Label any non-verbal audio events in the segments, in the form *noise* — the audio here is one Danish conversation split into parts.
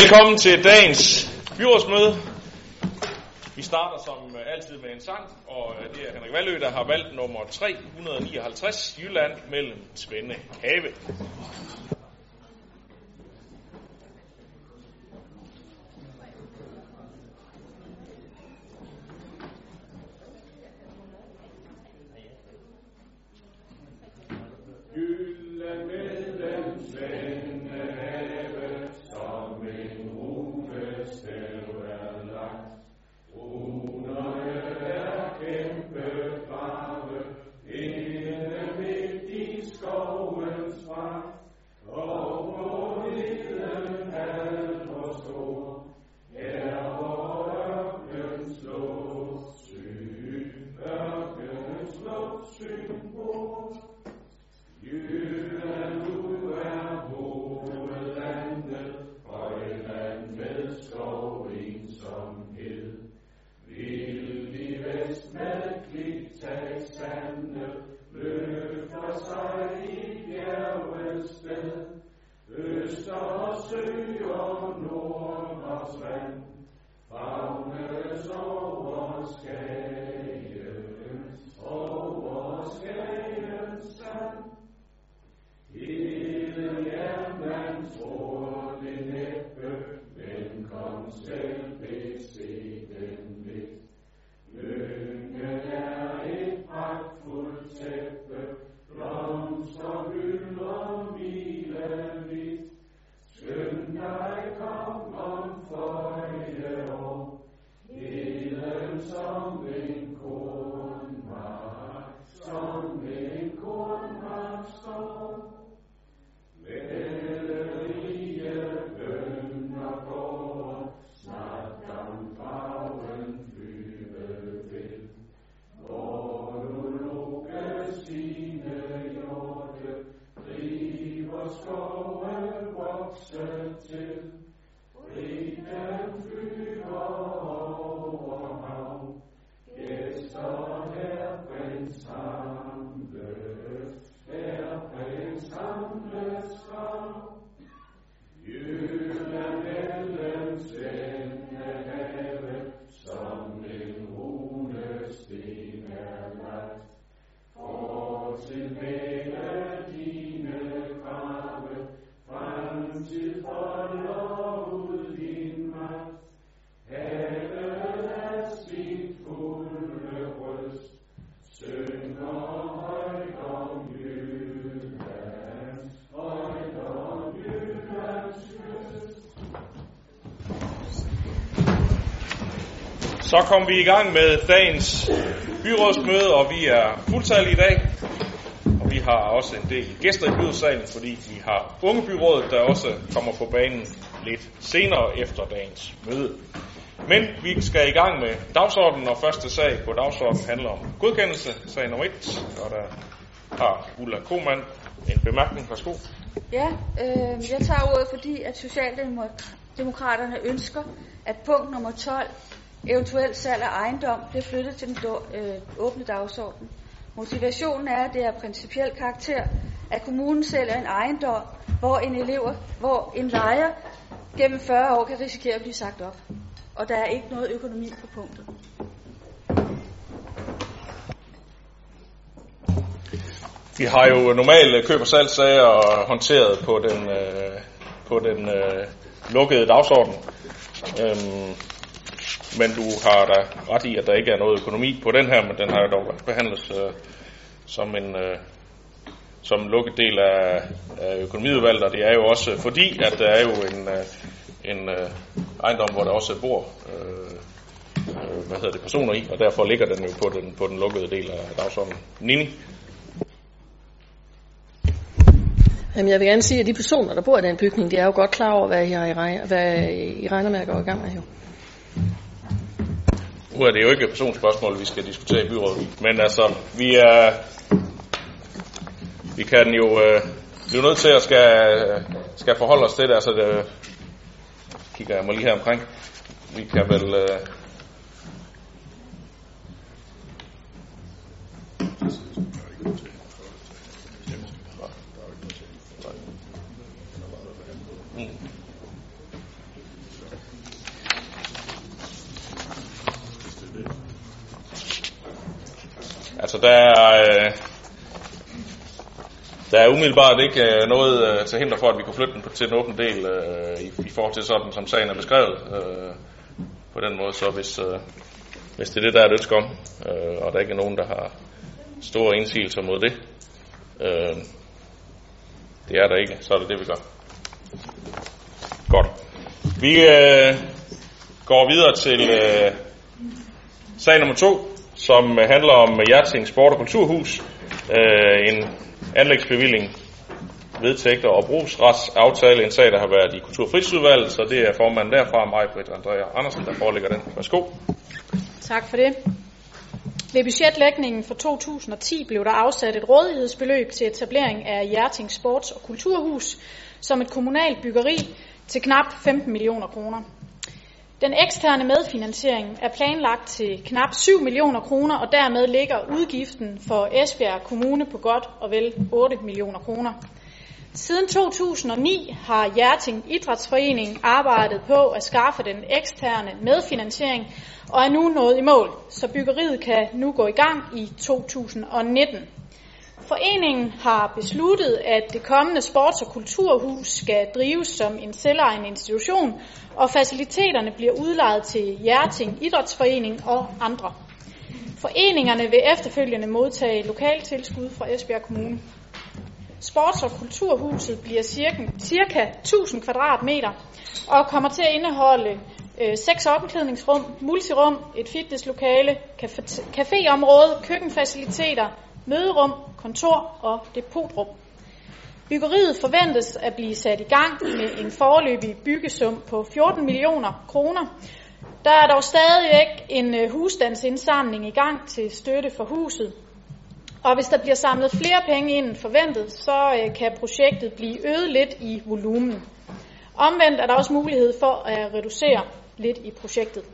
Velkommen til dagens byrådsmøde. Vi starter som øh, altid med en sang, og øh, det er Henrik Valø, der har valgt nummer 359, Jylland mellem Svende Have. house brændt samlet skov. Så kom vi i gang med dagens byrådsmøde, og vi er fuldtallige i dag. Og vi har også en del gæster i byrådssalen, fordi vi har ungebyrådet, der også kommer på banen lidt senere efter dagens møde. Men vi skal i gang med dagsordenen, og første sag på dagsordenen handler om godkendelse, sag nummer 1, og der har Ulla Koman en bemærkning. Værsgo. Ja, øh, jeg tager ordet, fordi at Socialdemokraterne ønsker, at punkt nummer 12, eventuelt salg af ejendom, bliver flyttet til den do- øh, åbne dagsorden. Motivationen er, at det er principiel karakter, at kommunen sælger en ejendom, hvor en elever, hvor en lejer gennem 40 år kan risikere at blive sagt op. Og der er ikke noget økonomi på punktet. Vi har jo normalt øh, køb- og salgssager håndteret på den, øh, på den øh, lukkede dagsorden. Øhm, men du har da ret i, at der ikke er noget økonomi på den her, men den har dog behandlet øh, som en øh, som lukket del af, af økonomiudvalget, og det er jo også fordi, at der er jo en, øh, en øh, ejendom, hvor der også bor øh, øh, hvad hedder det, personer i, og derfor ligger den jo på den, på den lukkede del af dagsordenen. Nini? Jamen, jeg vil gerne sige, at de personer, der bor i den bygning, de er jo godt klar over, hvad I, har i, regner, hvad I regner med at gå i gang med. Jo. Nu er det jo ikke et personspørgsmål, vi skal diskutere i byrådet, men altså, vi er, vi kan jo øh, blive nødt til at skal, skal forholde os til det, altså det, kigger jeg mig lige her omkring, vi kan vel, øh, Altså, der er, øh, der er umiddelbart ikke øh, noget øh, til hinder for, at vi kunne flytte den på, til den åbne del øh, i, i forhold til sådan, som sagen er beskrevet øh, på den måde. Så hvis, øh, hvis det er det, der er et ønske om, øh, og der ikke er nogen, der har store indsigelser mod det, øh, det er der ikke, så er det det, vi gør. Godt. Vi øh, går videre til øh, sag nummer to, som handler om Hjerting Sport- og Kulturhus. Øh, en anlægsbevilling, vedtægter og brugsretsaftale, en sag, der har været i Kulturfridsudvalget, så det er formanden derfra, mig, Britt Andrea Andersen, der forelægger den. Værsgo. Tak for det. Ved budgetlægningen for 2010 blev der afsat et rådighedsbeløb til etablering af Hjerting Sports- og Kulturhus som et kommunalt byggeri til knap 15 millioner kroner. Den eksterne medfinansiering er planlagt til knap 7 millioner kroner, og dermed ligger udgiften for Esbjerg Kommune på godt og vel 8 millioner kroner. Siden 2009 har Hjerting Idrætsforening arbejdet på at skaffe den eksterne medfinansiering og er nu nået i mål, så byggeriet kan nu gå i gang i 2019. Foreningen har besluttet, at det kommende sports- og kulturhus skal drives som en selvejende institution, og faciliteterne bliver udlejet til Hjerting Idrætsforening og andre. Foreningerne vil efterfølgende modtage lokaltilskud fra Esbjerg Kommune. Sports- og kulturhuset bliver cirka, cirka 1000 kvadratmeter og kommer til at indeholde øh, seks omklædningsrum, multirum, et fitnesslokale, caféområde, køkkenfaciliteter, møderum, kontor og depotrum. Byggeriet forventes at blive sat i gang med en foreløbig byggesum på 14 millioner kroner. Der er dog stadigvæk en øh, husstandsindsamling i gang til støtte for huset. Og hvis der bliver samlet flere penge ind end forventet, så øh, kan projektet blive øget lidt i volumen. Omvendt er der også mulighed for at reducere lidt i projektet.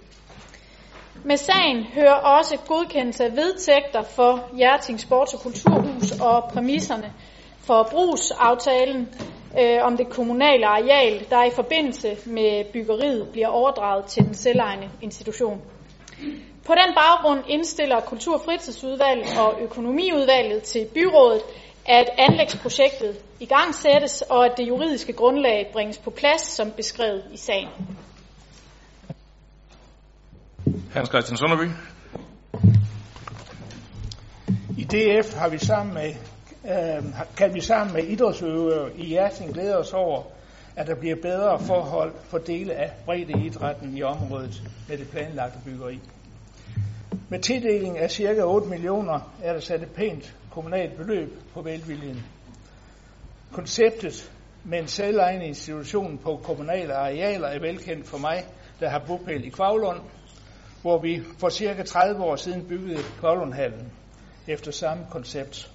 Med sagen hører også godkendelse af vedtægter for Hjerting Sports- og Kulturhus og præmisserne for brugsaftalen øh, om det kommunale areal, der i forbindelse med byggeriet bliver overdraget til den selvejende institution. På den baggrund indstiller Kultur- og fritidsudvalget og økonomiudvalget til byrådet, at anlægsprojektet i gang sættes, og at det juridiske grundlag bringes på plads, som beskrevet i sagen. Hans Christian Sønderby. I DF har vi sammen med, øh, kan vi sammen med idrætsøvere i Hjerting glæde os over, at der bliver bedre forhold for dele af breddeidrætten i området med det planlagte byggeri. Med tildeling af ca. 8 millioner er der sat et pænt kommunalt beløb på velviljen. Konceptet med en selvejende institution på kommunale arealer er velkendt for mig, der har bopæl i Kvavlund, hvor vi for cirka 30 år siden byggede Kollundhallen efter samme koncept.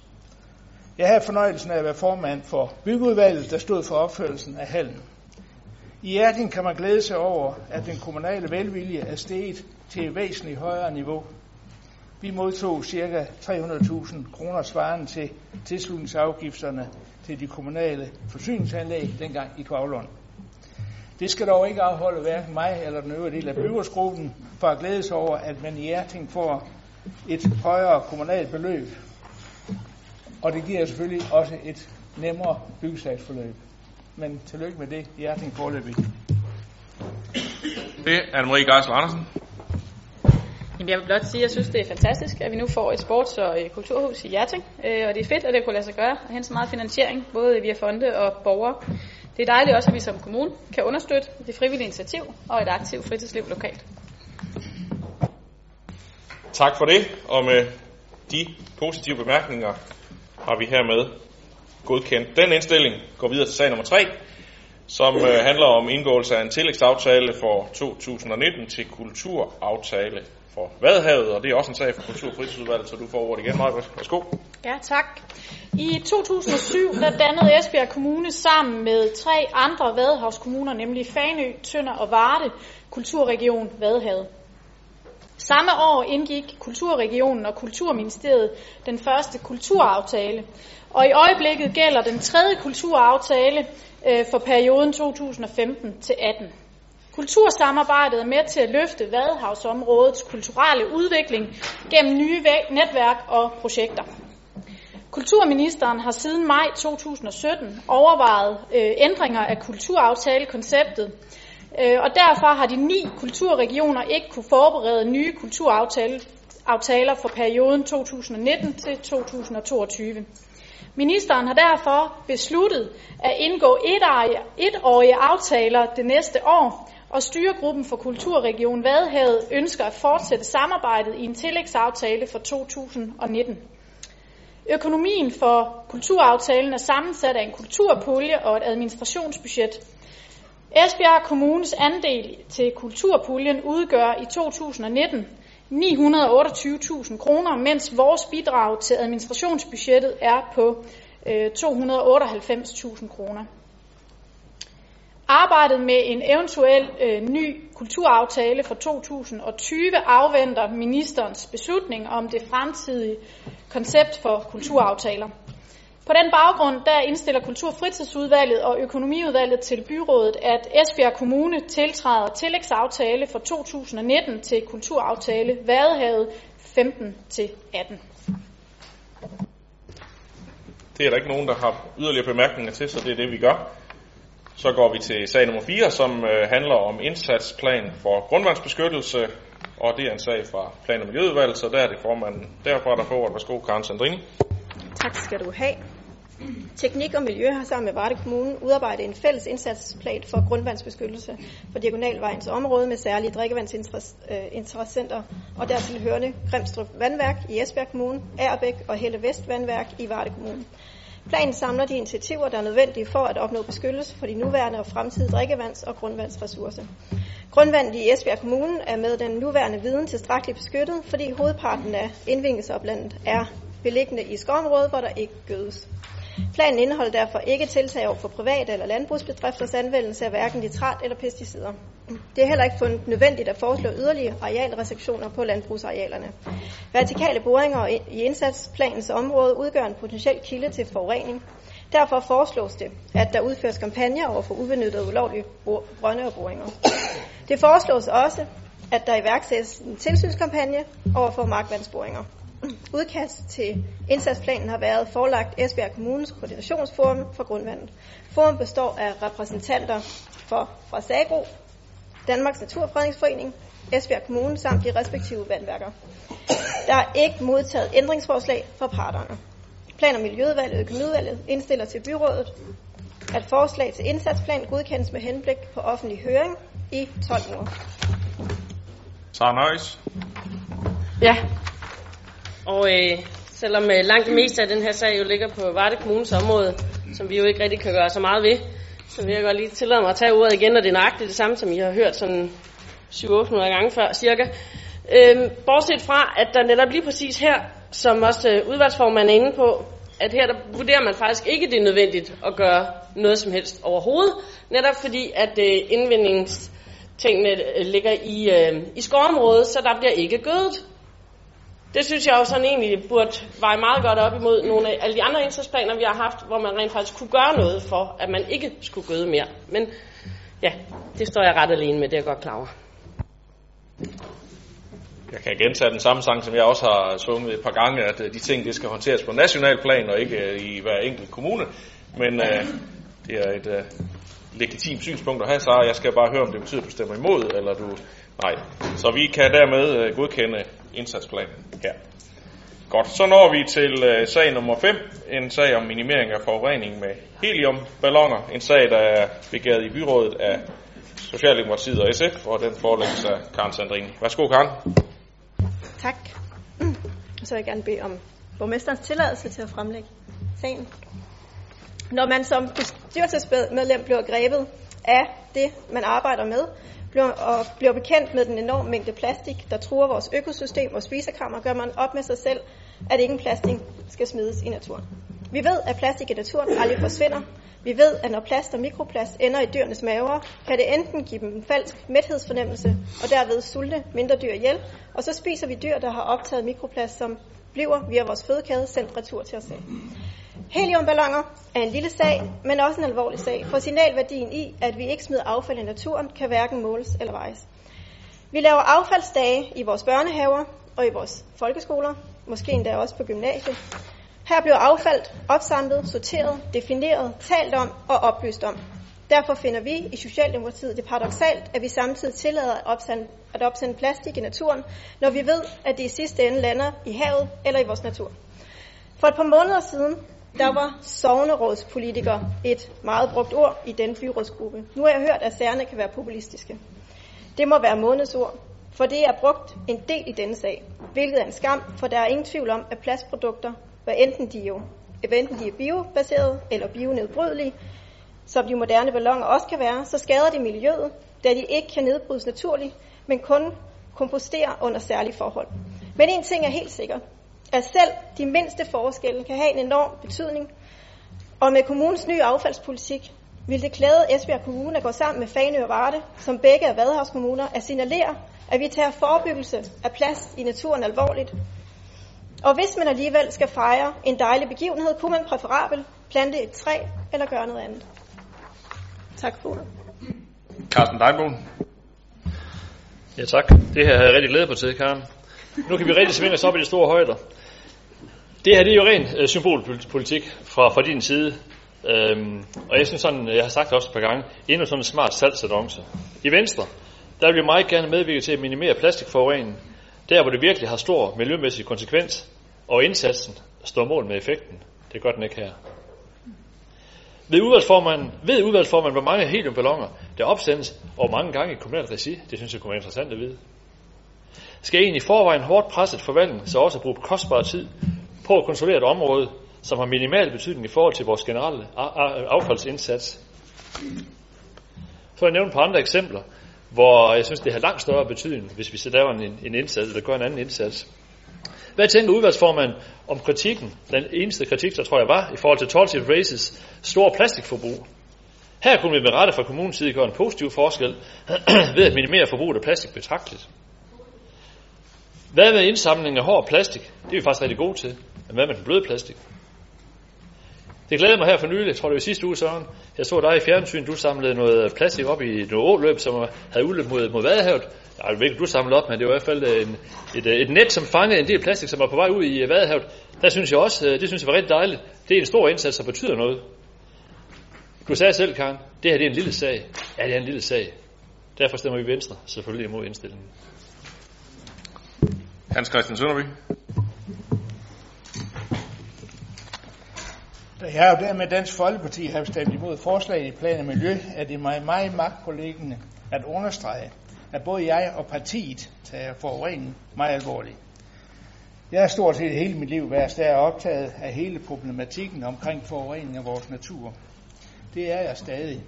Jeg havde fornøjelsen af at være formand for byggeudvalget, der stod for opførelsen af hallen. I Hjerting kan man glæde sig over, at den kommunale velvilje er steget til et væsentligt højere niveau. Vi modtog ca. 300.000 kroner svarende til tilslutningsafgifterne til de kommunale forsyningsanlæg dengang i Kvavlund. Det skal dog ikke afholde hverken mig eller den øvrige del af byrådsgruppen for at glæde sig over, at man i Hjerting får et højere kommunalt beløb. Og det giver selvfølgelig også et nemmere byggesagsforløb. Men tillykke med det, Hjerting forløbig. Det er Anne-Marie Geisel Andersen. Jamen, jeg vil blot sige, at jeg synes, det er fantastisk, at vi nu får et sports- og øh, kulturhus i Hjerting. Øh, og det er fedt, at det kunne lade sig gøre at hente så meget finansiering, både via fonde og borgere. Det er dejligt også, at vi som kommune kan understøtte det frivillige initiativ og et aktivt fritidsliv lokalt. Tak for det, og med de positive bemærkninger har vi hermed godkendt den indstilling. Går videre til sag nummer 3, som øh, handler om indgåelse af en tillægsaftale for 2019 til kulturaftale for Vadehavet, og det er også en sag for Kultur- og Fritidsudvalget, så du får ordet igen, Margaret. Værsgo. Ja, tak. I 2007 der dannede Esbjerg Kommune sammen med tre andre Vadehavskommuner, nemlig Fanø, Tønder og Varde, Kulturregion Vadehavet. Samme år indgik Kulturregionen og Kulturministeriet den første kulturaftale, og i øjeblikket gælder den tredje kulturaftale øh, for perioden 2015 til 18. Kultursamarbejdet er med til at løfte Vadehavsområdets kulturelle udvikling gennem nye netværk og projekter. Kulturministeren har siden maj 2017 overvejet øh, ændringer af kulturaftalekonceptet, øh, og derfor har de ni kulturregioner ikke kunne forberede nye kulturaftaler for perioden 2019 til 2022. Ministeren har derfor besluttet at indgå etårige aftaler det næste år, og styregruppen for Kulturregion Vadehavet ønsker at fortsætte samarbejdet i en tillægsaftale for 2019. Økonomien for kulturaftalen er sammensat af en kulturpulje og et administrationsbudget. Esbjerg Kommunes andel til kulturpuljen udgør i 2019 928.000 kroner, mens vores bidrag til administrationsbudgettet er på øh, 298.000 kroner. Arbejdet med en eventuel øh, ny kulturaftale for 2020 afventer ministerens beslutning om det fremtidige koncept for kulturaftaler. På den baggrund der indstiller Kulturfritidsudvalget og Økonomiudvalget til byrådet, at Esbjerg Kommune tiltræder tillægsaftale for 2019 til kulturaftale Vadehavet 15-18. Det er der ikke nogen, der har yderligere bemærkninger til, så det er det, vi gør. Så går vi til sag nummer 4, som øh, handler om indsatsplan for grundvandsbeskyttelse, og det er en sag fra Plan- og Miljøudvalget, så der er det formanden derfra, der får ordet. Værsgo, Karen Sandrini. Tak skal du have. Teknik og Miljø har sammen med Varde Kommune udarbejdet en fælles indsatsplan for grundvandsbeskyttelse for Diagonalvejens område med særlige drikkevandsinteressenter øh, og dertil hørende Grimstrup Vandværk i Esbjerg Kommune, Ærbæk og Helle Vest Vandværk i Varde Kommune. Planen samler de initiativer, der er nødvendige for at opnå beskyttelse for de nuværende og fremtidige drikkevands- og grundvandsressourcer. Grundvandet i Esbjerg Kommune er med den nuværende viden tilstrækkeligt beskyttet, fordi hovedparten af indvindingsoplandet er beliggende i skovområdet, hvor der ikke gødes. Planen indeholder derfor ikke tiltag over for private eller landbrugsbedrifters anvendelse af hverken nitrat eller pesticider. Det er heller ikke fundet nødvendigt at foreslå yderligere arealrestriktioner på landbrugsarealerne. Vertikale boringer i indsatsplanens område udgør en potentiel kilde til forurening. Derfor foreslås det, at der udføres kampagner over for ubenyttede ulovlige brønde og boringer. Det foreslås også, at der iværksættes en tilsynskampagne over for markvandsboringer. Udkast til indsatsplanen har været forelagt Esbjerg Kommunes koordinationsforum for grundvandet. Forum består af repræsentanter for, fra SAGRO, Danmarks Naturfredningsforening, Esbjerg Kommune samt de respektive vandværker. Der er ikke modtaget ændringsforslag fra parterne. Plan- og Miljøudvalget og Økonomiudvalget indstiller til byrådet, at forslag til indsatsplan godkendes med henblik på offentlig høring i 12 uger. Sara Nøjes. Ja, og øh, selvom øh, langt det meste af den her sag jo ligger på Varde Kommunes område, som vi jo ikke rigtig kan gøre så meget ved, så vil jeg godt lige tillade mig at tage ordet igen, og det er nøjagtigt det samme, som I har hørt sådan 700-800 gange før, cirka. Øhm, bortset fra, at der netop lige præcis her, som også øh, udvalgsformanden er inde på, at her der vurderer man faktisk ikke, det er nødvendigt at gøre noget som helst overhovedet, netop fordi, at øh, indvindingstingene øh, ligger i, øh, i skovområdet, så der bliver ikke gødet. Det synes jeg jo sådan egentlig burde veje meget godt op imod nogle af alle de andre indsatsplaner, vi har haft, hvor man rent faktisk kunne gøre noget for, at man ikke skulle gøde mere. Men ja, det står jeg ret alene med, det er jeg godt klar over. Jeg kan gentage den samme sang, som jeg også har sunget et par gange, at øh, de ting, det skal håndteres på national plan og ikke øh, i hver enkelt kommune. Men øh, det er et øh, legitimt synspunkt at have, så jeg skal bare høre, om det betyder, at du stemmer imod, eller du... Nej. Så vi kan dermed øh, godkende indsatsplanen her. Godt, så når vi til øh, sag nummer 5, en sag om minimering af forurening med heliumballoner. En sag, der er begæret i byrådet af Socialdemokratiet og SF, og den forelægges af Karen Sandrine. Værsgo, Karen. Tak. Så vil jeg gerne bede om borgmesterens tilladelse til at fremlægge sagen. Når man som bestyrelsesmedlem bliver grebet af det, man arbejder med, og bliver bekendt med den enorme mængde plastik, der truer vores økosystem og spisekammer, gør man op med sig selv, at ingen plastik skal smides i naturen. Vi ved, at plastik i naturen aldrig forsvinder. Vi ved, at når plast og mikroplast ender i dyrenes maver, kan det enten give dem en falsk mæthedsfornemmelse og derved sulte mindre dyr ihjel, og så spiser vi dyr, der har optaget mikroplast, som bliver via vores fødekæde sendt retur til os selv. Heliumballoner er en lille sag, men også en alvorlig sag, for signalværdien i, at vi ikke smider affald i naturen, kan hverken måles eller vejes. Vi laver affaldsdage i vores børnehaver og i vores folkeskoler, måske endda også på gymnasiet. Her bliver affald opsamlet, sorteret, defineret, talt om og oplyst om. Derfor finder vi i Socialdemokratiet det paradoxalt, at vi samtidig tillader at opsende, at opsende plastik i naturen, når vi ved, at det i sidste ende lander i havet eller i vores natur. For et par måneder siden, der var sovnerådspolitiker et meget brugt ord i den byrådsgruppe. Nu har jeg hørt, at særne kan være populistiske. Det må være månedsord, for det er brugt en del i denne sag, hvilket er en skam, for der er ingen tvivl om, at plastprodukter, hvad enten de, jo, hvad enten de er biobaserede eller bionedbrydelige, som de moderne balloner også kan være, så skader de miljøet, da de ikke kan nedbrydes naturligt, men kun kompostere under særlige forhold. Men en ting er helt sikker, at selv de mindste forskelle kan have en enorm betydning, og med kommunens nye affaldspolitik vil det klæde Esbjerg Kommune at gå sammen med Fanø og Varde, som begge er Vadehavskommuner, at signalere, at vi tager forebyggelse af plads i naturen alvorligt. Og hvis man alligevel skal fejre en dejlig begivenhed, kunne man præferabelt plante et træ eller gøre noget andet. Tak for ordet. Carsten Dejlbogen. Ja tak. Det her har jeg rigtig glædet mig til, Karen. Nu kan vi rigtig svinge os op i de store højder. Det her det er jo ren øh, symbolpolitik fra, fra din side. Øhm, og jeg synes sådan, jeg har sagt også et par gange, endnu sådan en smart salgsannonce. I Venstre, der vil vi meget gerne medvirke til at minimere plastikforurening, der hvor det virkelig har stor miljømæssig konsekvens, og indsatsen står mål med effekten. Det gør den ikke her. Ved udvalgsformanden, ved udvalgsformanden, hvor mange heliumballoner, der opsendes, og mange gange i kommunalt regi, det synes jeg kunne være interessant at vide. Skal en i forvejen hårdt presset forvaltning så også bruge kostbar tid på at kontrollere et område, som har minimal betydning i forhold til vores generelle affaldsindsats. For at nævne et par andre eksempler, hvor jeg synes, det har langt større betydning, hvis vi så laver en, en indsats, eller gør en anden indsats. Hvad tænker udvalgsformanden om kritikken, den eneste kritik, der tror jeg var, i forhold til Tall Tip Races store plastikforbrug? Her kunne vi med rette fra kommunens side gøre en positiv forskel *clears throat* ved at minimere forbruget af plastik betragteligt. Hvad med indsamling af hård plastik? Det er vi faktisk rigtig gode til. Men hvad med den bløde plastik? Det glæder mig her for nylig, jeg tror det var sidste uge, Søren. Jeg så dig i fjernsyn, du samlede noget plastik op i noget åløb, som havde udløb mod, mod Vadehavet. Jeg ved ikke, du samlede op, men det var i hvert fald øh, en, et, øh, et net, som fangede en del plastik, som var på vej ud i øh, Vadehavet. Der synes jeg også, det synes jeg var rigtig dejligt. Det er en stor indsats, der betyder noget. Du sagde selv, Karen, det her det er en lille sag. Ja, det er en lille sag. Derfor stemmer vi Venstre selvfølgelig imod indstillingen. Hans Christian Sønderby. Da jeg og dermed Dansk Folkeparti har stemt imod forslaget i plan og miljø, er det mig meget magtpålæggende at understrege, at både jeg og partiet tager forurening meget alvorligt. Jeg har stort set hele mit liv været der optaget af hele problematikken omkring forurening af vores natur. Det er jeg stadig.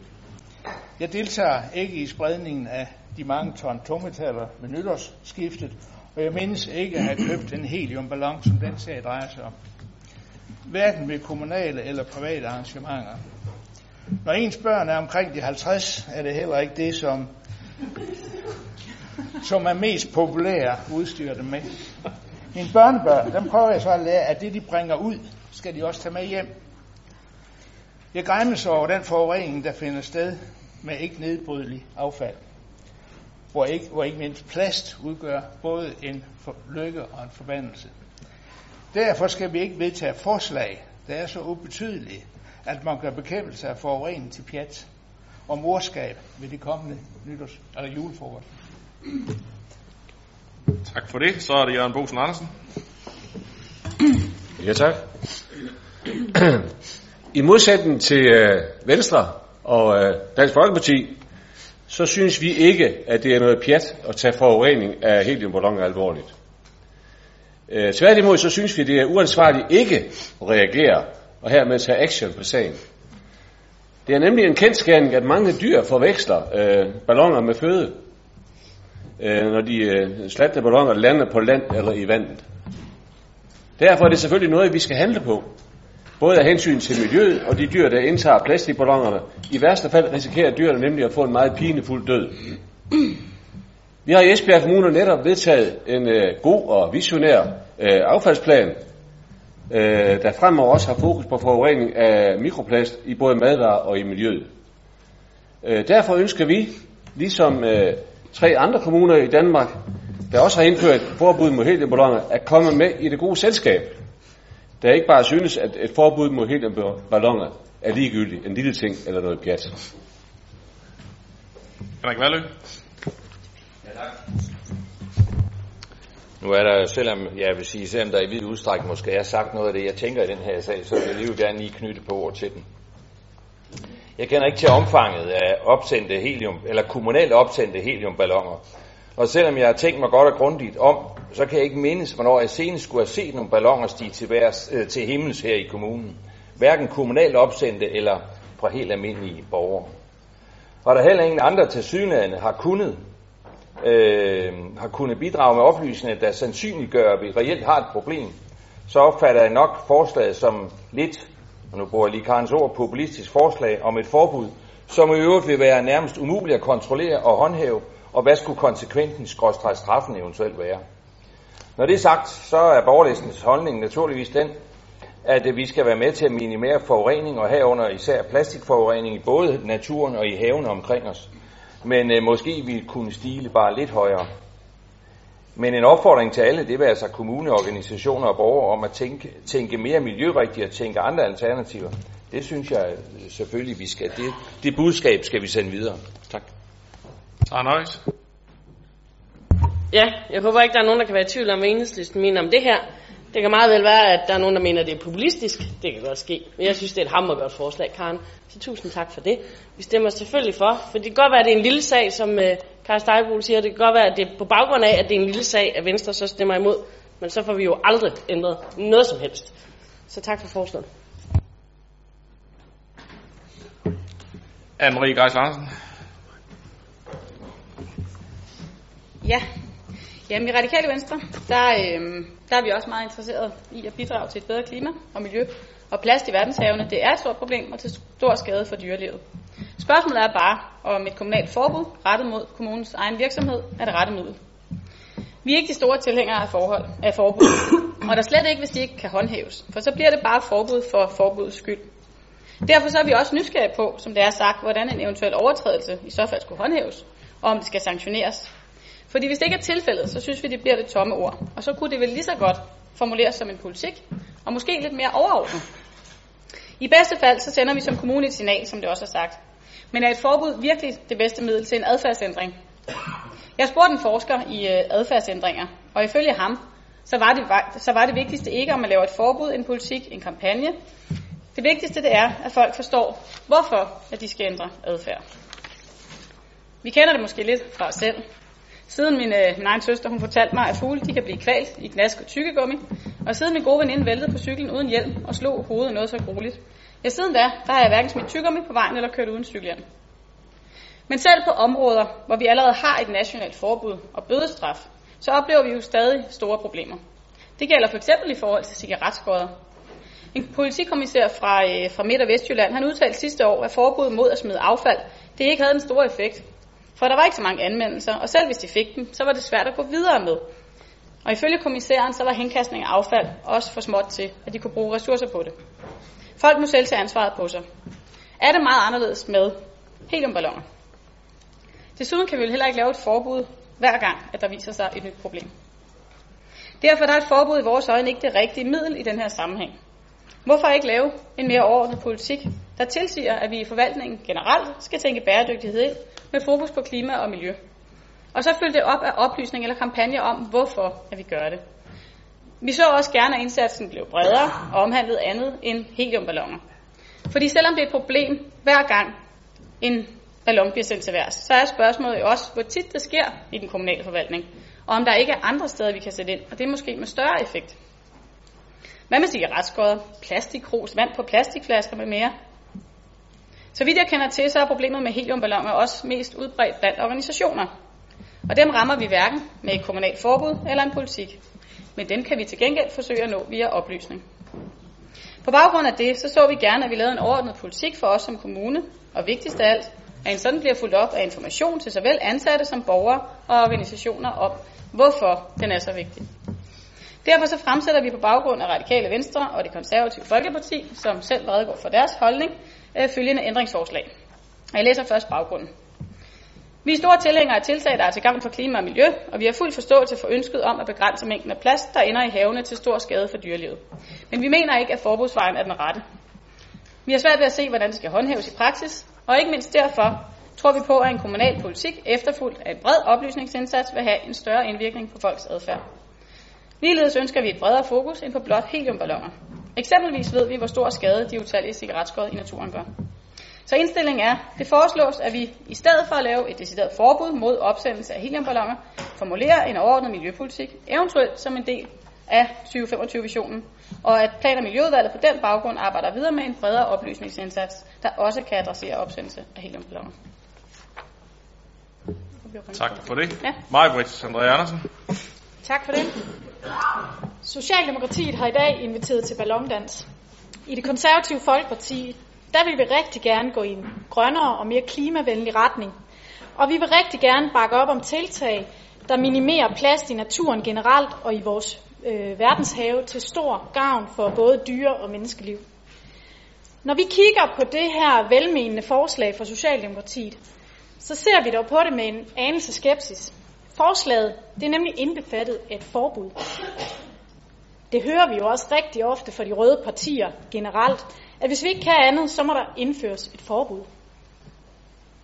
Jeg deltager ikke i spredningen af de mange ton tungmetaller ved nytårsskiftet, og jeg mindes ikke at have købt en heliumballon, som den sag drejer sig om. Hverken ved kommunale eller private arrangementer. Når ens børn er omkring de 50, er det heller ikke det, som, som er mest populære udstyr dem med. Mine børnebørn, dem prøver jeg så at lære, at det de bringer ud, skal de også tage med hjem. Jeg græmmes over den forurening, der finder sted med ikke nedbrydelig affald hvor ikke, hvor ikke mindst plast udgør både en lykke og en forbandelse. Derfor skal vi ikke vedtage forslag, der er så ubetydelige, at man gør bekæmpelse af forurening til pjat og morskab ved det kommende nytårs- eller julefrokost. Tak for det. Så er det Jørgen Bosen Andersen. Ja, tak. I modsætning til øh, Venstre og øh, Dansk Folkeparti, så synes vi ikke, at det er noget pjat at tage forurening af heliumballoner alvorligt. Øh, tværtimod så synes vi, det er uansvarligt ikke at reagere og hermed tage action på sagen. Det er nemlig en kendskærning, at mange dyr forveksler øh, ballonger med føde, øh, når de øh, slatte ballonger lander på land eller i vandet. Derfor er det selvfølgelig noget, vi skal handle på. Både af hensyn til miljøet og de dyr, der indtager plastikballongerne. I værste fald risikerer dyrene nemlig at få en meget pinefuld død. Vi har i Esbjerg Kommune netop vedtaget en øh, god og visionær øh, affaldsplan, øh, der fremover også har fokus på forurening af mikroplast i både madvarer og i miljøet. Øh, derfor ønsker vi, ligesom øh, tre andre kommuner i Danmark, der også har indført forbud mod heliumballoner, at komme med i det gode selskab. Der ikke bare synes, at et forbud mod heliumballoner er ligegyldigt, en lille ting eller noget pjat. Henrik Valø. Nu er der, selvom jeg vil sige, selvom der i vid udstrækning måske er sagt noget af det, jeg tænker i den her sag, så vil jeg lige gerne lige knytte på ord til den. Jeg kender ikke til omfanget af opsendte helium, eller kommunalt opsendte heliumballoner. Og selvom jeg har tænkt mig godt og grundigt om, så kan jeg ikke mindes, hvornår jeg senest skulle have set nogle balloner stige til, værs, øh, til himmels her i kommunen. Hverken kommunalt opsendte eller fra helt almindelige borgere. Og der heller ingen andre til synligheden har kunnet, øh, har kunnet bidrage med oplysninger, der sandsynliggør, at vi reelt har et problem, så opfatter jeg nok forslaget som lidt, og nu bruger jeg lige Karens ord, populistisk forslag om et forbud, som i øvrigt vil være nærmest umuligt at kontrollere og håndhæve, og hvad skulle konsekvensen skråstrej straffen eventuelt være. Når det er sagt, så er borgerlistens holdning naturligvis den, at vi skal være med til at minimere forurening, og herunder især plastikforurening i både naturen og i havene omkring os. Men øh, måske vi kunne stile bare lidt højere. Men en opfordring til alle, det vil altså kommuneorganisationer og borgere om at tænke, tænke mere miljørigtigt og tænke andre alternativer. Det synes jeg selvfølgelig, vi skal. Det, det budskab skal vi sende videre. Tak. Arnøjs. Ja, jeg håber ikke, der er nogen, der kan være i tvivl om, hvad enhedslisten mener om det her. Det kan meget vel være, at der er nogen, der mener, at det er populistisk. Det kan godt ske. Men jeg synes, det er et hammergodt forslag, Karen. Så tusind tak for det. Vi stemmer selvfølgelig for, for det kan godt være, at det er en lille sag, som uh, Karen Stejbol siger. Det kan godt være, at det er på baggrund af, at det er en lille sag, at Venstre så stemmer imod. Men så får vi jo aldrig ændret noget som helst. Så tak for forslaget. Anne-Marie Geis Larsen. Ja, Jamen i Radikale Venstre, der, øh, der er vi også meget interesseret i at bidrage til et bedre klima og miljø. Og plast i verdenshavene, det er et stort problem og til stor skade for dyrelivet. Spørgsmålet er bare, om et kommunalt forbud rettet mod kommunens egen virksomhed er det rette middel. Vi er ikke de store tilhængere af, forhold, af forbud, og der slet ikke, hvis de ikke kan håndhæves, for så bliver det bare forbud for forbuds skyld. Derfor så er vi også nysgerrige på, som det er sagt, hvordan en eventuel overtrædelse i så fald skulle håndhæves, og om det skal sanktioneres. Fordi hvis det ikke er tilfældet, så synes vi, det bliver det tomme ord. Og så kunne det vel lige så godt formuleres som en politik, og måske lidt mere overordnet. I bedste fald, så sender vi som kommune et signal, som det også er sagt. Men er et forbud virkelig det bedste middel til en adfærdsændring? Jeg spurgte en forsker i øh, adfærdsændringer, og ifølge ham, så var, det, så var det vigtigste ikke, om man laver et forbud, en politik, en kampagne. Det vigtigste det er, at folk forstår, hvorfor at de skal ændre adfærd. Vi kender det måske lidt fra os selv. Siden min, øh, min egen søster hun fortalte mig, at fugle de kan blive kvalt i gnask og tykkegummi, og siden min gode veninde væltede på cyklen uden hjelm og slog hovedet noget så grueligt. Ja, siden da, der har jeg hverken smidt tyggegummi på vejen eller kørt uden cykelhjelm. Men selv på områder, hvor vi allerede har et nationalt forbud og bødestraf, så oplever vi jo stadig store problemer. Det gælder for eksempel i forhold til cigaretskodder. En politikommissær fra, øh, fra Midt- og Vestjylland, han udtalte sidste år, at forbuddet mod at smide affald, det ikke havde en stor effekt, for der var ikke så mange anmeldelser, og selv hvis de fik dem, så var det svært at gå videre med. Og ifølge kommissæren, så var henkastning af affald også for småt til, at de kunne bruge ressourcer på det. Folk må selv tage ansvaret på sig. Er det meget anderledes med heliumballoner? Desuden kan vi jo heller ikke lave et forbud hver gang, at der viser sig et nyt problem. Derfor er et forbud i vores øjne ikke det rigtige middel i den her sammenhæng. Hvorfor ikke lave en mere overordnet politik, der tilsiger, at vi i forvaltningen generelt skal tænke bæredygtighed ind, med fokus på klima og miljø. Og så følge det op af oplysning eller kampagne om, hvorfor at vi gør det. Vi så også gerne, at indsatsen blev bredere og omhandlede andet end heliumballoner. Fordi selvom det er et problem hver gang en ballon bliver sendt til værs, så er spørgsmålet jo også, hvor tit det sker i den kommunale forvaltning, og om der ikke er andre steder, vi kan sætte ind, og det er måske med større effekt. Hvad med cigaretskåder, plastikkrus, vand på plastikflasker med mere? Så vidt jeg kender til, så er problemet med heliumballoner også mest udbredt blandt organisationer. Og dem rammer vi hverken med et kommunalt forbud eller en politik. Men dem kan vi til gengæld forsøge at nå via oplysning. På baggrund af det, så så vi gerne, at vi lavede en overordnet politik for os som kommune, og vigtigst af alt, at en sådan bliver fuldt op af information til såvel ansatte som borgere og organisationer om, hvorfor den er så vigtig. Derfor så fremsætter vi på baggrund af Radikale Venstre og det konservative Folkeparti, som selv redegør for deres holdning, øh, følgende ændringsforslag. Jeg læser først baggrunden. Vi er store tilhængere af tiltag, der er til gavn for klima og miljø, og vi har fuld forståelse for ønsket om at begrænse mængden af plast, der ender i havene til stor skade for dyrelivet. Men vi mener ikke, at forbudsvejen er den rette. Vi har svært ved at se, hvordan det skal håndhæves i praksis, og ikke mindst derfor tror vi på, at en kommunal politik efterfulgt af en bred oplysningsindsats vil have en større indvirkning på folks adfærd. Ligeledes ønsker vi et bredere fokus end på blot heliumballoner. Eksempelvis ved vi, hvor stor skade de utallige cigaretskod i naturen gør. Så indstillingen er, det foreslås, at vi i stedet for at lave et decideret forbud mod opsendelse af heliumballoner, formulerer en overordnet miljøpolitik, eventuelt som en del af 2025-visionen, og at plan- og miljøudvalget på den baggrund arbejder videre med en bredere oplysningsindsats, der også kan adressere opsendelse af heliumballoner. Tak for det. Ja. Majbrit Andrea Andersen. Tak for det. Socialdemokratiet har i dag inviteret til ballondans. I det konservative Folkeparti, der vil vi rigtig gerne gå i en grønnere og mere klimavenlig retning. Og vi vil rigtig gerne bakke op om tiltag, der minimerer plast i naturen generelt og i vores øh, verdenshave til stor gavn for både dyre og menneskeliv. Når vi kigger på det her velmenende forslag fra Socialdemokratiet, så ser vi dog på det med en anelse skepsis. Forslaget det er nemlig indbefattet af et forbud. Det hører vi jo også rigtig ofte fra de røde partier generelt, at hvis vi ikke kan andet, så må der indføres et forbud.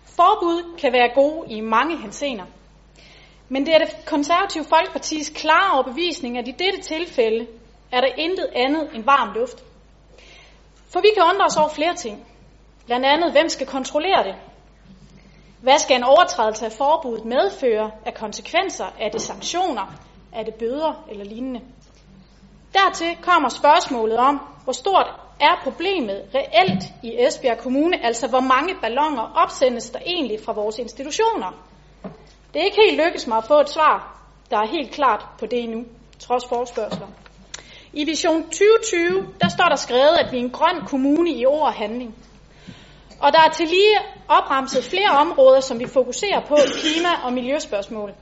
Forbud kan være gode i mange hensener. Men det er det konservative Folkepartis klare overbevisning, at i dette tilfælde er der intet andet end varm luft. For vi kan undre os over flere ting. Blandt andet, hvem skal kontrollere det? Hvad skal en overtrædelse af forbuddet medføre af konsekvenser? Er det sanktioner? Er det bøder eller lignende? Dertil kommer spørgsmålet om, hvor stort er problemet reelt i Esbjerg Kommune, altså hvor mange ballonger opsendes der egentlig fra vores institutioner? Det er ikke helt lykkes mig at få et svar, der er helt klart på det endnu, trods forspørgseler. I Vision 2020, der står der skrevet, at vi er en grøn kommune i ord og handling. Og der er til lige opremset flere områder, som vi fokuserer på i klima- og miljøspørgsmål.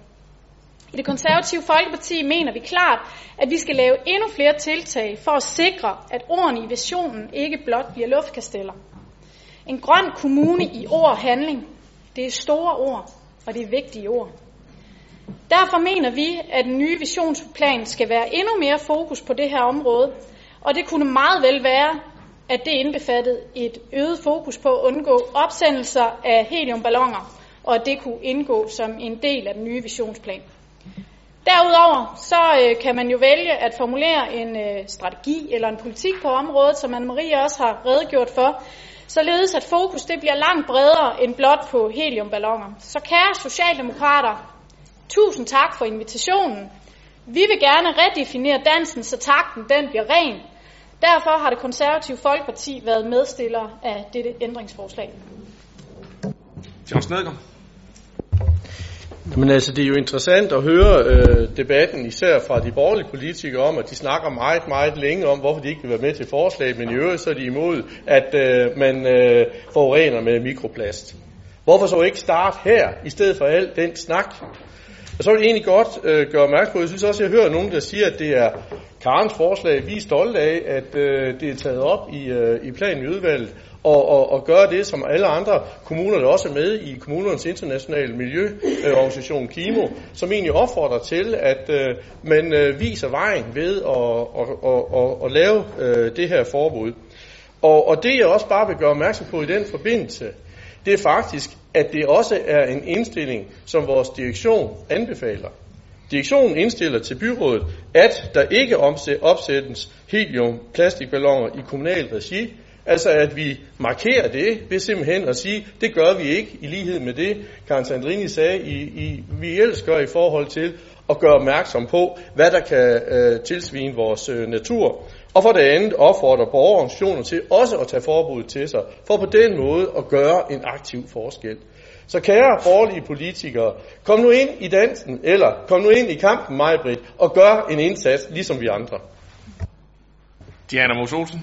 I det konservative Folkeparti mener vi klart, at vi skal lave endnu flere tiltag for at sikre, at ordene i visionen ikke blot bliver luftkasteller. En grøn kommune i ord og handling, det er store ord, og det er vigtige ord. Derfor mener vi, at den nye visionsplan skal være endnu mere fokus på det her område, og det kunne meget vel være, at det indbefattede et øget fokus på at undgå opsendelser af heliumballoner, og at det kunne indgå som en del af den nye visionsplan. Derudover så øh, kan man jo vælge at formulere en øh, strategi eller en politik på området, som Anne-Marie også har redegjort for, således at fokus det bliver langt bredere end blot på heliumballoner. Så kære Socialdemokrater, tusind tak for invitationen. Vi vil gerne redefinere dansen, så takten den bliver ren. Derfor har det konservative Folkeparti været medstiller af dette ændringsforslag. John Snedgaard. Jamen altså, det er jo interessant at høre øh, debatten, især fra de borgerlige politikere, om, at de snakker meget, meget længe om, hvorfor de ikke vil være med til forslaget, men i øvrigt så er de imod, at øh, man øh, forurener med mikroplast. Hvorfor så ikke starte her, i stedet for al den snak? Og så vil jeg egentlig godt øh, gøre opmærksom på, jeg synes også, at jeg hører nogen, der siger, at det er Karens forslag. Vi er stolte af, at øh, det er taget op i, øh, i planen i udvalget, og, og, og gøre det, som alle andre kommuner, der også er med i kommunernes internationale miljøorganisation øh, KIMO, som egentlig opfordrer til, at øh, man øh, viser vejen ved at, at, at, at, at lave øh, det her forbud. Og, og det jeg også bare vil gøre opmærksom på i den forbindelse, det er faktisk, at det også er en indstilling, som vores direktion anbefaler. Direktionen indstiller til byrådet, at der ikke opsættes helium-plastikballoner i kommunal regi, Altså at vi markerer det ved simpelthen at sige, det gør vi ikke i lighed med det, Karen Sandrini sagde, i, i, vi ellers gør i forhold til at gøre opmærksom på, hvad der kan øh, tilsvine vores øh, natur. Og for det andet opfordrer borgerorganisationer til også at tage forbuddet til sig, for på den måde at gøre en aktiv forskel. Så kære borgerlige politikere, kom nu ind i dansen, eller kom nu ind i kampen, Majbrit, og gør en indsats, ligesom vi andre. Diana Mos Olsen.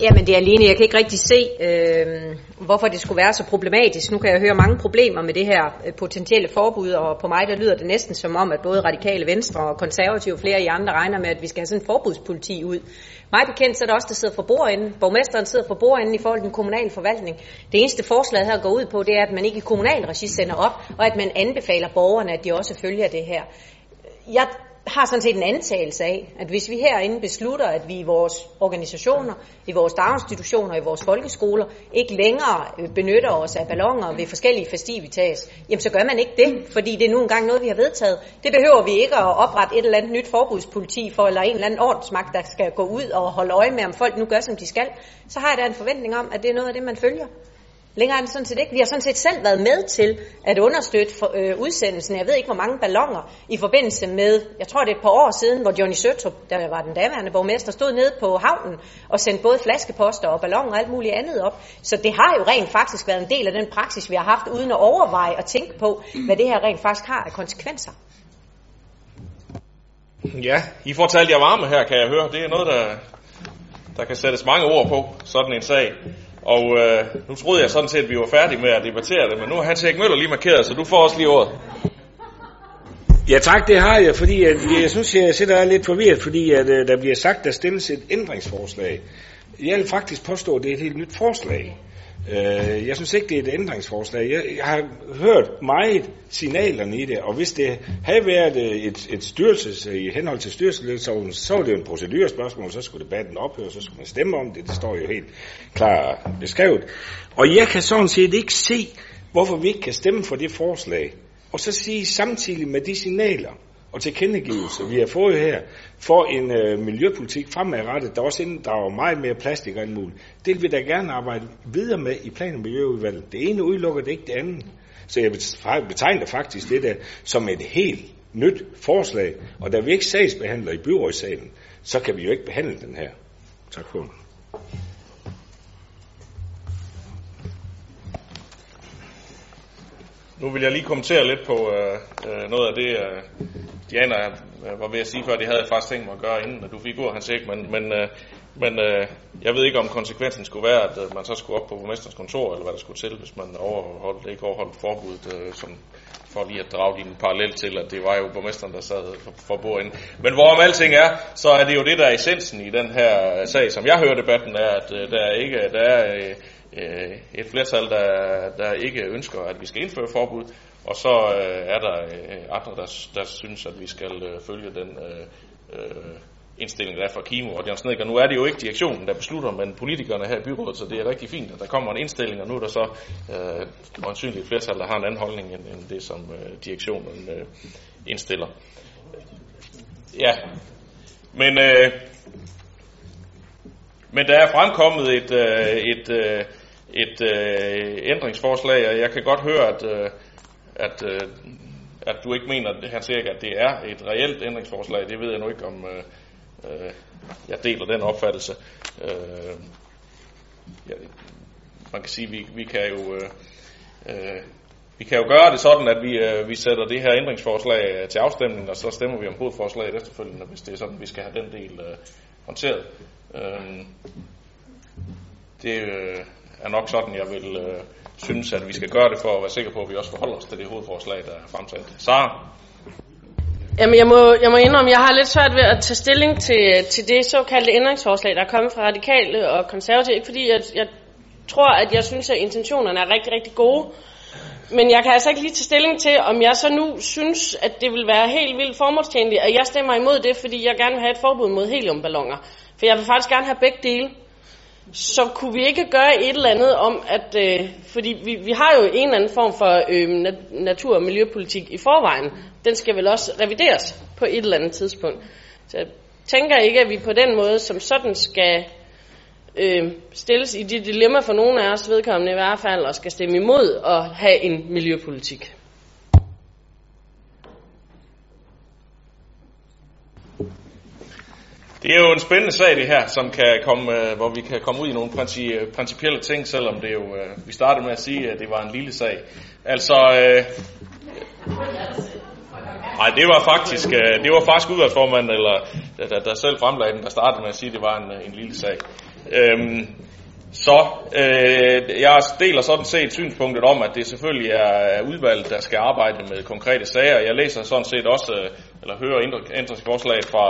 Jamen det er alene, jeg kan ikke rigtig se, øh, hvorfor det skulle være så problematisk. Nu kan jeg høre mange problemer med det her øh, potentielle forbud, og på mig der lyder det næsten som om, at både radikale venstre og konservative og flere i andre regner med, at vi skal have sådan en forbudspoliti ud. Mig bekendt så er der også, der sidder for bordenden. Borgmesteren sidder for bordenden i forhold til den kommunale forvaltning. Det eneste forslag her går ud på, det er, at man ikke i kommunal regi sender op, og at man anbefaler borgerne, at de også følger det her. Jeg har sådan set en antagelse af, at hvis vi herinde beslutter, at vi i vores organisationer, i vores daginstitutioner, i vores folkeskoler, ikke længere øh, benytter os af ballonger ved forskellige festivitas, jamen så gør man ikke det, fordi det er nu engang noget, vi har vedtaget. Det behøver vi ikke at oprette et eller andet nyt forbudspoliti for, eller en eller anden ordensmagt, der skal gå ud og holde øje med, om folk nu gør, som de skal. Så har jeg da en forventning om, at det er noget af det, man følger. Længere er det sådan set ikke. Vi har sådan set selv været med til at understøtte for, øh, udsendelsen. Jeg ved ikke, hvor mange ballonger i forbindelse med, jeg tror det er et par år siden, hvor Johnny Søtrup, der var den daværende borgmester, stod nede på havnen og sendte både flaskeposter og ballonger og alt muligt andet op. Så det har jo rent faktisk været en del af den praksis, vi har haft, uden at overveje og tænke på, hvad det her rent faktisk har af konsekvenser. Ja, I får talt jer varme her, kan jeg høre. Det er noget, der, der kan sættes mange ord på, sådan en sag. Og øh, nu troede jeg sådan set, at vi var færdige med at debattere det, men nu har Hans Erik Møller lige markeret, så du får også lige ordet. Ja tak, det har jeg, fordi at, øh, jeg synes, jeg sidder lidt forvirret, fordi at, øh, der bliver sagt, der stilles et ændringsforslag. Jeg vil faktisk påstå, at det er et helt nyt forslag. Øh, jeg synes ikke, det er et ændringsforslag. Jeg, jeg har hørt meget signalerne i det, og hvis det havde været øh, et, et styrelses, øh, i henhold til styrelsesloven, så var det jo en procedurespørgsmål, så skulle debatten ophøre, så skulle man stemme om det. Det står jo helt klart beskrevet. Og jeg kan sådan set ikke se, hvorfor vi ikke kan stemme for det forslag, og så sige samtidig med de signaler og tilkendegivelse, vi har fået her, for en øh, miljøpolitik fremadrettet, der også inddrager meget mere plastik og alt muligt. Det vil vi da gerne arbejde videre med i plan- og miljøudvalget. Det ene udelukker det ikke det andet. Så jeg betegner faktisk det der som et helt nyt forslag, og da vi ikke sagsbehandler i byrådssalen, så kan vi jo ikke behandle den her. Tak for Nu vil jeg lige kommentere lidt på øh, øh noget af det, øh, Diana øh, var ved at sige før. Det havde jeg faktisk tænkt mig at gøre, inden du fik ord, Hans ikke, men, men, øh, men øh, jeg ved ikke, om konsekvensen skulle være, at øh, man så skulle op på borgmesterens kontor, eller hvad der skulle til, hvis man overholdt, ikke overholdt forbuddet, øh, som, for lige at drage din parallel til, at det var jo borgmesteren, der sad for, for bordenden. Men hvorom alting er, så er det jo det, der er essensen i den her øh, sag, som jeg hører debatten, er, at øh, der er ikke der er, øh, øh, et flertal, der, der ikke ønsker, at vi skal indføre forbud, og så øh, er der øh, andre, der, der synes, at vi skal øh, følge den øh, øh, indstilling, der er fra Kimo og Jørgen Snedker. Nu er det jo ikke direktionen, der beslutter, men politikerne her i byrådet, så det er rigtig fint, at der kommer en indstilling, og nu er der så øh, ansynligt et flertal, der har en anden holdning end, end det, som øh, direktionen øh, indstiller. Ja, men, øh, men der er fremkommet et, øh, et, øh, et øh, ændringsforslag, og jeg kan godt høre, at, øh, at, øh, at du ikke mener, Hans Erik, at det er et reelt ændringsforslag. Det ved jeg nu ikke, om øh, øh, jeg deler den opfattelse. Øh, ja, man kan sige, at vi, vi kan jo... Øh, øh, vi kan jo gøre det sådan, at vi, øh, vi sætter det her ændringsforslag til afstemning, og så stemmer vi om hovedforslaget efterfølgende, hvis det er sådan, vi skal have den del øh, håndteret. Øh, det øh, er nok sådan, jeg vil øh, synes, at vi skal gøre det for at være sikre på, at vi også forholder os til det hovedforslag, der er fremsat. Sara? Jamen, jeg må, jeg må indrømme, jeg har lidt svært ved at tage stilling til, til det såkaldte ændringsforslag, der er kommet fra radikale og konservative. Ikke fordi jeg, jeg tror, at jeg synes, at intentionerne er rigtig, rigtig gode. Men jeg kan altså ikke lige tage stilling til, om jeg så nu synes, at det vil være helt vildt formålstjenligt, at jeg stemmer imod det, fordi jeg gerne vil have et forbud mod heliumballoner. For jeg vil faktisk gerne have begge dele. Så kunne vi ikke gøre et eller andet om, at, øh, fordi vi, vi har jo en eller anden form for øh, natur- og miljøpolitik i forvejen. Den skal vel også revideres på et eller andet tidspunkt. Så jeg tænker ikke, at vi på den måde som sådan skal øh, stilles i det dilemma for nogle af os vedkommende i hvert fald, og skal stemme imod at have en miljøpolitik. Det er jo en spændende sag det her, som kan komme, øh, hvor vi kan komme ud i nogle princi- principielle ting, selvom det jo, øh, vi startede med at sige, at det var en lille sag. Altså, øh, nej, det var faktisk, øh, det var faktisk udvalgsformanden, eller der, der selv fremlagde den, der startede med at sige, at det var en, en lille sag. Øhm, så øh, jeg deler sådan set synspunktet om, at det selvfølgelig er udvalget, der skal arbejde med konkrete sager. Jeg læser sådan set også, øh, eller hører ændringsforslag fra,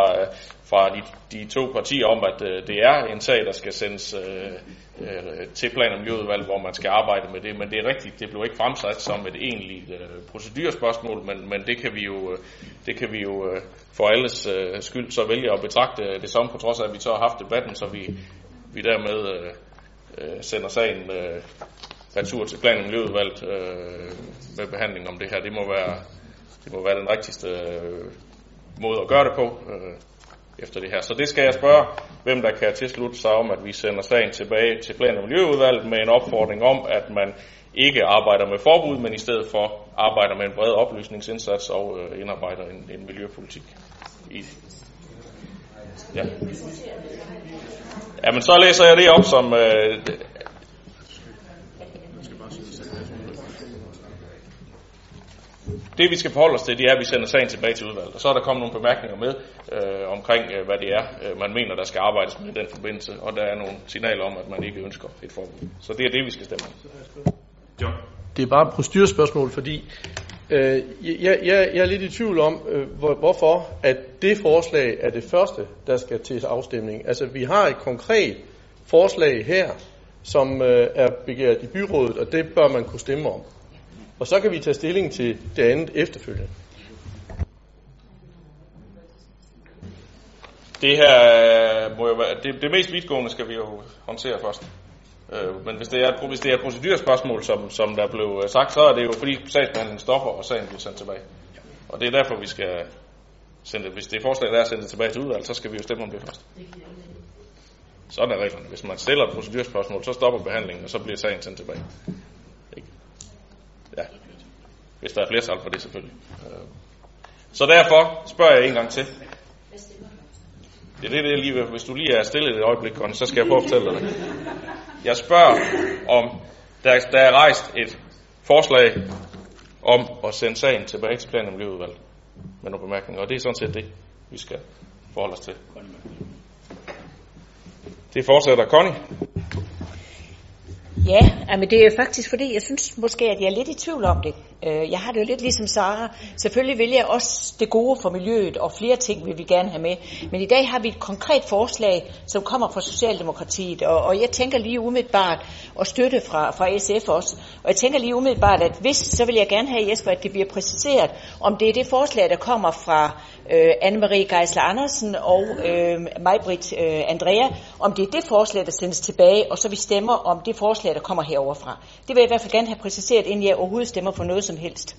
fra de, de to partier om, at øh, det er en sag, der skal sendes øh, øh, til plan- og miljøudvalg, hvor man skal arbejde med det. Men det er rigtigt, det blev ikke fremsat som et egentligt øh, procedurspørgsmål, men, men det kan vi jo, øh, det kan vi jo øh, for alles øh, skyld så vælge at betragte det som, på trods af, at vi så har haft debatten, så vi, vi dermed øh, øh, sender sagen øh, retur til plan- og miljøudvalget øh, med behandling om det her. Det må være, det må være den rigtigste øh, måde at gøre det på. Øh, efter det her. Så det skal jeg spørge, hvem der kan tilslutte sig om, at vi sender sagen tilbage til plan- og miljøudvalget med en opfordring om, at man ikke arbejder med forbud, men i stedet for arbejder med en bred oplysningsindsats og øh, indarbejder en, en miljøpolitik i Ja. Jamen, så læser jeg det op som... Øh, det vi skal forholde os til, det er, at vi sender sagen tilbage til udvalget. Og så er der kommet nogle bemærkninger med øh, omkring, øh, hvad det er, øh, man mener, der skal arbejdes med i den forbindelse. Og der er nogle signaler om, at man ikke ønsker et forbud. Så det er det, vi skal stemme om. Jo. Det er bare et procedurspørgsmål, fordi øh, jeg, jeg, jeg er lidt i tvivl om, øh, hvor, hvorfor at det forslag er det første, der skal til afstemning. Altså, vi har et konkret forslag her, som øh, er begæret i byrådet, og det bør man kunne stemme om. Og så kan vi tage stilling til det andet efterfølgende. Det her øh, må jo være, det, det mest vidtgående skal vi jo håndtere først. Øh, men hvis det er et, hvis det er et procedurspørgsmål, som, som der blev øh, sagt, så er det jo fordi sagsbehandlingen stopper, og sagen bliver sendt tilbage. Og det er derfor, vi skal sende det. Hvis det er forslag, der er sendt tilbage til udvalget, så skal vi jo stemme om det først. Sådan er reglerne. Hvis man stiller et procedurspørgsmål, så stopper behandlingen, og så bliver sagen sendt tilbage. Ja. Hvis der er flertal for det selvfølgelig. Øh. Så derfor spørger jeg en gang til. Det er det, lige, hvis du lige er stille et øjeblik, Conny, så skal jeg prøve at fortælle dig det. Jeg spørger, om der, der er rejst et forslag om at sende sagen tilbage til planen om miljøudvalget med nogle bemærkninger, og det er sådan set det, vi skal forholde os til. Det fortsætter Conny. Ja, men det er faktisk fordi, jeg synes måske, at jeg er lidt i tvivl om det. Øh, jeg har det jo lidt ligesom Sara. Selvfølgelig vil jeg også det gode for miljøet, og flere ting vil vi gerne have med. Men i dag har vi et konkret forslag, som kommer fra Socialdemokratiet, og, og jeg tænker lige umiddelbart, og støtte fra, fra SF også, og jeg tænker lige umiddelbart, at hvis, så vil jeg gerne have, Jesper, at det bliver præciseret, om det er det forslag, der kommer fra øh, Anne-Marie Geisler Andersen og øh, Majbrit øh, Andrea, om det er det forslag, der sendes tilbage, og så vi stemmer om det forslag, der kommer heroverfra. Det vil jeg i hvert fald gerne have præciseret, inden jeg overhovedet stemmer for noget som helst.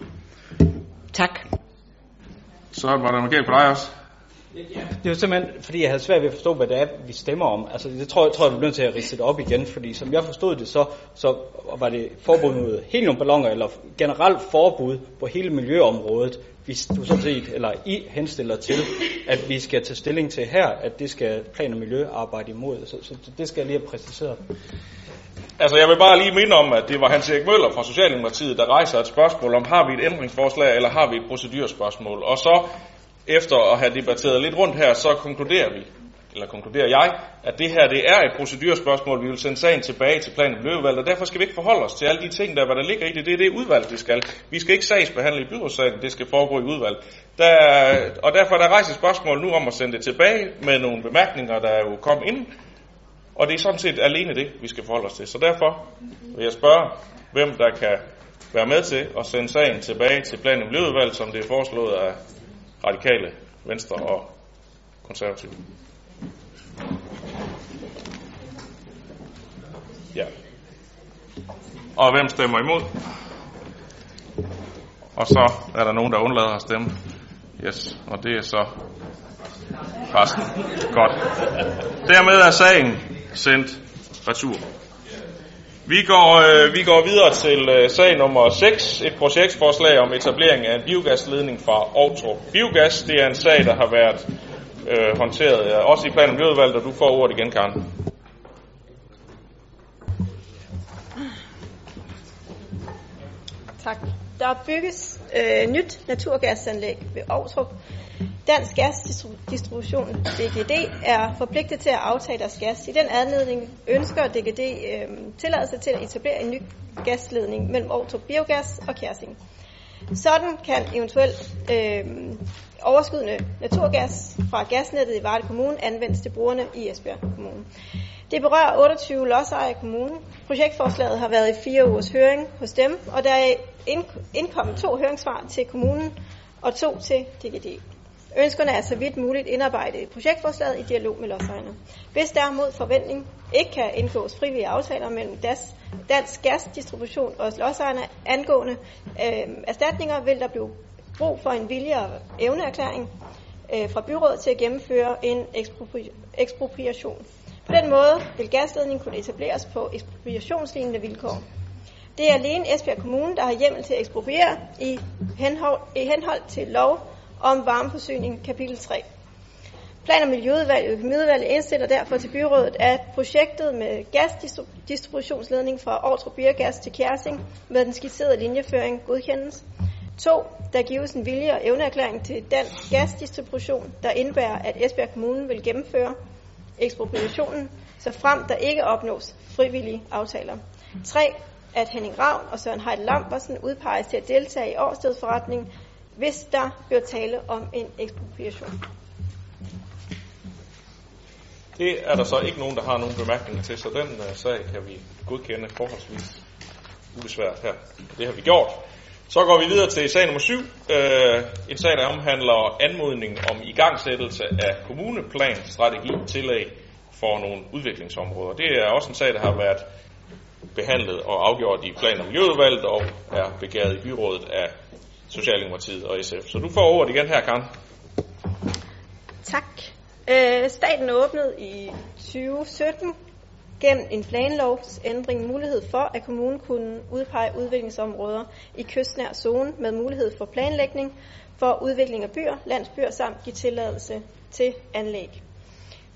Tak. Så var der noget på dig også. Det er simpelthen, fordi jeg havde svært ved at forstå, hvad det er, vi stemmer om. Altså, det tror jeg, tror, jeg bliver nødt til at riste det op igen, fordi som jeg forstod det, så, så var det forbud mod heliumballoner, eller generelt forbud på hele miljøområdet, hvis du sådan set, eller I henstiller til, at vi skal tage stilling til her, at det skal plan- og miljøarbejde imod. Så, så det skal jeg lige have præciseret. Altså, jeg vil bare lige minde om, at det var Hans Erik Møller fra Socialdemokratiet, der rejser et spørgsmål om, har vi et ændringsforslag, eller har vi et procedurspørgsmål? Og så, efter at have debatteret lidt rundt her, så konkluderer vi, eller konkluderer jeg, at det her det er et procedurspørgsmål. Vi vil sende sagen tilbage til plan- og miljøudvalget, og derfor skal vi ikke forholde os til alle de ting, der, hvad der ligger i det. Det er det udvalg, det skal. Vi skal ikke sagsbehandle i byrådssagen, det skal foregå i udvalg. Der, og derfor er der rejst et spørgsmål nu om at sende det tilbage med nogle bemærkninger, der er jo kom ind. Og det er sådan set alene det, vi skal forholde os til. Så derfor vil jeg spørge, hvem der kan være med til at sende sagen tilbage til plan- og miljøudvalget, som det er foreslået af radikale, venstre og konservative. Ja. Og hvem stemmer imod? Og så er der nogen, der undlader at stemme. Yes, og det er så resten. Godt. Dermed er sagen sendt retur. Vi går, øh, vi går videre til øh, sag nummer 6, et projektforslag om etablering af en biogasledning fra Aarhus Biogas. Det er en sag, der har været øh, håndteret øh, også i plan- og miljøudvalget, og du får ordet igen, Karen. Tak. Der bygges øh, nyt naturgasanlæg ved Aarhus. Dansk Gasdistribution, DGD, er forpligtet til at aftage deres gas. I den anledning ønsker DGD øh, tilladelse til at etablere en ny gasledning mellem Aarhus Biogas og Kærsing. Sådan kan eventuelt øh, overskydende naturgas fra gasnettet i Varde Kommune anvendes til brugerne i Esbjerg Kommune. Det berører 28 lodsejere i kommunen. Projektforslaget har været i fire ugers høring hos dem, og der er indkommet to høringssvar til kommunen og to til DGD. Ønskerne er så vidt muligt indarbejdet i projektforslaget i dialog med lodsejerne. Hvis der mod forventning ikke kan indgås frivillige aftaler mellem DAS, Dansk Gasdistribution og lodsejerne angående øh, erstatninger, vil der blive brug for en vilje og evneerklæring øh, fra byrådet til at gennemføre en ekspropri- ekspropriation. På den måde vil gasledningen kunne etableres på ekspropriationslignende vilkår. Det er alene Esbjerg Kommune, der har hjemmel til at ekspropriere i henhold, i henhold til lov om varmeforsyning kapitel 3. Plan- og Miljøudvalget og Økonomiudvalget indstiller derfor til byrådet, at projektet med gasdistributionsledning fra Aarhus Biogas til Kjærsing med den skitserede linjeføring godkendes. 2. Der gives en vilje og evneerklæring til dansk gasdistribution, der indebærer, at Esbjerg Kommune vil gennemføre ekspropriationen, så frem der ikke opnås frivillige aftaler. 3. At Henning Ravn og Søren Heide Lambersen udpeges til at deltage i årstedsforretning, hvis der bliver tale om en ekspropriation. Det er der så ikke nogen, der har nogen bemærkninger til, så den uh, sag kan vi godkende forholdsvis ubesværet her. Det har vi gjort. Så går vi videre til sag nummer 7. Uh, øh, en sag, der omhandler anmodning om igangsættelse af kommuneplan, strategi, tillæg for nogle udviklingsområder. Det er også en sag, der har været behandlet og afgjort i plan- og miljøudvalget og er begæret i byrådet af Socialdemokratiet og SF. Så du får ordet igen her, Karen. Tak. Øh, staten åbnede i 2017 gennem en planlovsændring mulighed for, at kommunen kunne udpege udviklingsområder i kystnær zone med mulighed for planlægning for udvikling af byer, landsbyer samt give tilladelse til anlæg.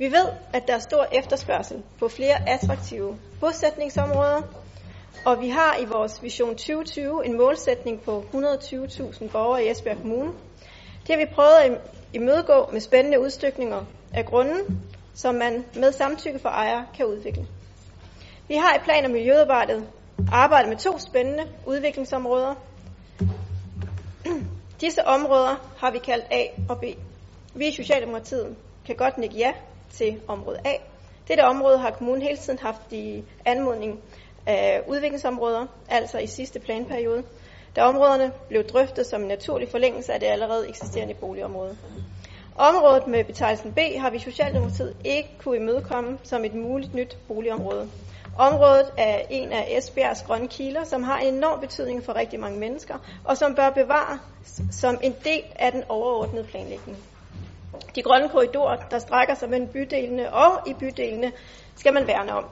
Vi ved, at der er stor efterspørgsel på flere attraktive bosætningsområder, og vi har i vores Vision 2020 en målsætning på 120.000 borgere i Esbjerg Kommune. Det har vi prøvet at imødegå med spændende udstykninger af grunden, som man med samtykke for ejer kan udvikle. Vi har i plan- og miljøarbejdet arbejdet med to spændende udviklingsområder. Disse områder har vi kaldt A og B. Vi i Socialdemokratiet kan godt nikke ja til område A. Dette område har kommunen hele tiden haft i anmodning af udviklingsområder, altså i sidste planperiode, da områderne blev drøftet som en naturlig forlængelse af det allerede eksisterende boligområde. Området med betegnelsen B har vi Socialdemokratiet ikke kunne imødekomme som et muligt nyt boligområde. Området er en af Esbjergs grønne kilder, som har en enorm betydning for rigtig mange mennesker, og som bør bevares som en del af den overordnede planlægning. De grønne korridorer, der strækker sig mellem bydelene og i bydelene, skal man værne om.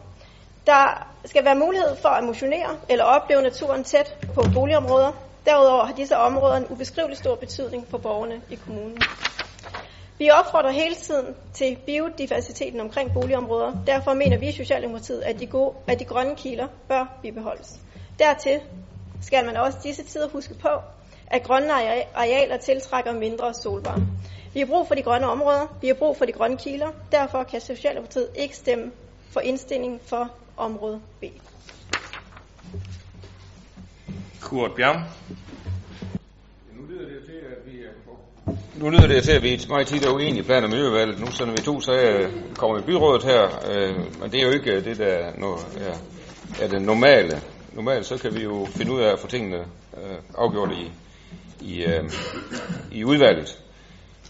Der skal være mulighed for at motionere eller opleve naturen tæt på boligområder. Derudover har disse områder en ubeskrivelig stor betydning for borgerne i kommunen. Vi opfordrer hele tiden til biodiversiteten omkring boligområder. Derfor mener vi i Socialdemokratiet, at de, gode, at de grønne kilder bør bibeholdes. Dertil skal man også disse tider huske på, at grønne arealer tiltrækker mindre solvarme. Vi har brug for de grønne områder, vi har brug for de grønne kilder. Derfor kan Socialdemokratiet ikke stemme for indstilling for område B. Kurt Bjerg. Nu lyder det til, at vi er nu lyder det til, at vi meget tit er uenige i plan- og miljøvalget. Nu sender vi to sager, kommer i byrådet her, øh, men det er jo ikke det, der no, ja, er det normale. Normalt så kan vi jo finde ud af at få tingene øh, afgjort i, i, øh, i udvalget.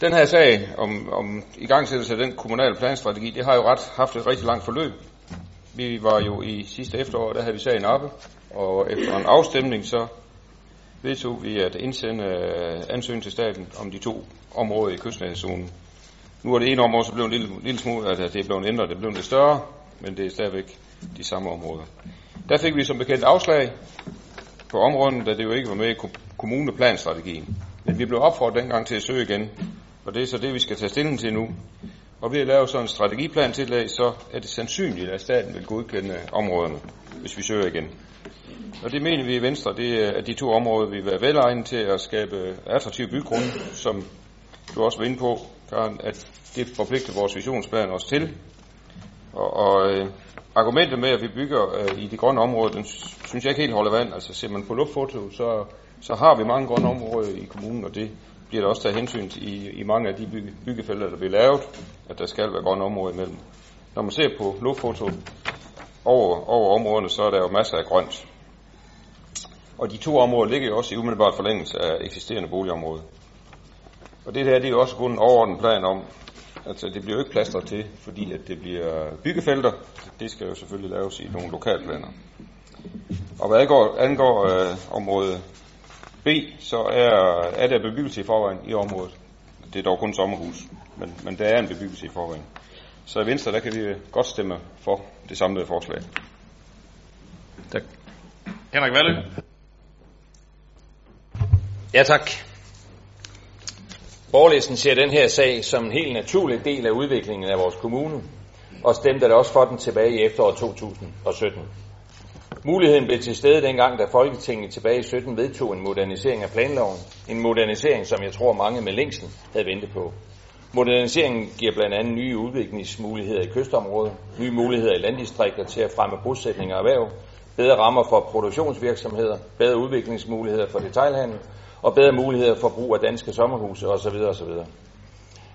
Den her sag om, om igangsættelse af den kommunale planstrategi, det har jo ret haft et rigtig langt forløb. Vi var jo i sidste efterår, der havde vi sagen oppe, og efter en afstemning så vedtog vi at indsende øh, ansøgning til staten om de to områder i kystnærhedszonen. Nu er det ene område så blevet en lille, lille smule, at det er blevet ændret, det er blevet lidt større, men det er stadigvæk de samme områder. Der fik vi som bekendt afslag på området, da det jo ikke var med i kommuneplanstrategien. Men vi blev opfordret dengang til at søge igen, og det er så det, vi skal tage stilling til nu. Og ved at lave sådan en strategiplan tillæg, så er det sandsynligt, at staten vil godkende områderne, hvis vi søger igen. Og det mener vi i Venstre, det er, at de to områder vil være velegnet til at skabe attraktive bygrunde, som du også var inde på, Karen, at det forpligter vores visionsplan os til. Og, og øh, argumentet med, at vi bygger øh, i de grønne områder, den synes jeg ikke helt holder vand. Altså ser man på luftfoto, så, så har vi mange grønne områder i kommunen, og det bliver der også taget hensyn til i, i mange af de bygge, byggefelter, der bliver lavet, at der skal være grønne områder imellem. Når man ser på luftfoto over, over områderne, så er der jo masser af grønt. Og de to områder ligger jo også i umiddelbart forlængelse af eksisterende boligområder. Og det der, det er jo også kun en overordnet plan om, altså det bliver jo ikke plaster til, fordi at det bliver byggefelter. Det skal jo selvfølgelig laves i nogle lokalplaner. Og hvad angår, angår øh, område B, så er, er der bebyggelse i forvejen i området. Det er dog kun sommerhus, men, men der er en bebyggelse i forvejen. Så i Venstre, der kan vi godt stemme for det samlede forslag. Tak. Henrik Valle. Ja, tak. Borgerlisten ser den her sag som en helt naturlig del af udviklingen af vores kommune, og stemte der også for den tilbage i efteråret 2017. Muligheden blev til stede dengang, da Folketinget tilbage i 17 vedtog en modernisering af planloven. En modernisering, som jeg tror mange med længsel havde ventet på. Moderniseringen giver blandt andet nye udviklingsmuligheder i kystområdet, nye muligheder i landdistrikter til at fremme bosætning og erhverv, bedre rammer for produktionsvirksomheder, bedre udviklingsmuligheder for detailhandel og bedre muligheder for brug af danske sommerhuse osv. osv.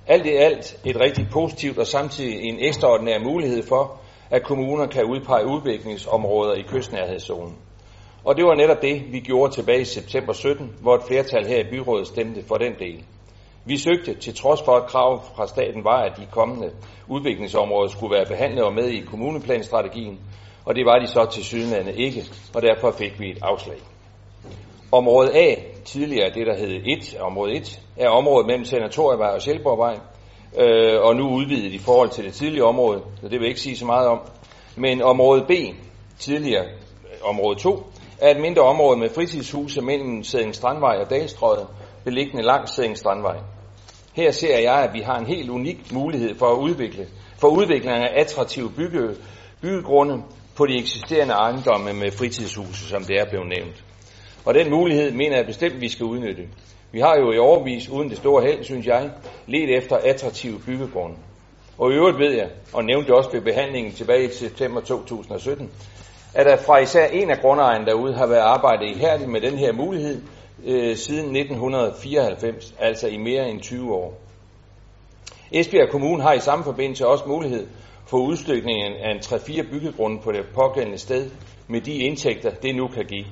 Alt i alt et rigtig positivt og samtidig en ekstraordinær mulighed for, at kommuner kan udpege udviklingsområder i kystnærhedszonen. Og det var netop det, vi gjorde tilbage i september 17, hvor et flertal her i byrådet stemte for den del. Vi søgte, til trods for at krav fra staten var, at de kommende udviklingsområder skulle være behandlet og med i kommuneplanstrategien, og det var de så til sydlande ikke, og derfor fik vi et afslag. Område A, tidligere det der hed 1, område 1, er området mellem Senatorievej og Sjælborgvej, øh, og nu udvidet i forhold til det tidligere område, så det vil jeg ikke sige så meget om. Men område B, tidligere øh, område 2, er et mindre område med fritidshuse mellem Sæding Strandvej og Dalstrøget, beliggende langs Sæding Strandvej. Her ser jeg, at vi har en helt unik mulighed for at udvikle, for udvikling af attraktive bygge, byggegrunde på de eksisterende ejendomme med fritidshuse, som det er blevet nævnt. Og den mulighed mener jeg bestemt, vi skal udnytte. Vi har jo i overvis, uden det store held, synes jeg, let efter attraktive byggegrunde. Og i øvrigt ved jeg, og nævnte også ved behandlingen tilbage i september 2017, at der fra især en af grundejerne derude har været arbejdet ihærdigt med den her mulighed øh, siden 1994, altså i mere end 20 år. Esbjerg Kommune har i samme forbindelse også mulighed for udstykningen af en 3-4 byggegrunde på det pågældende sted med de indtægter, det nu kan give.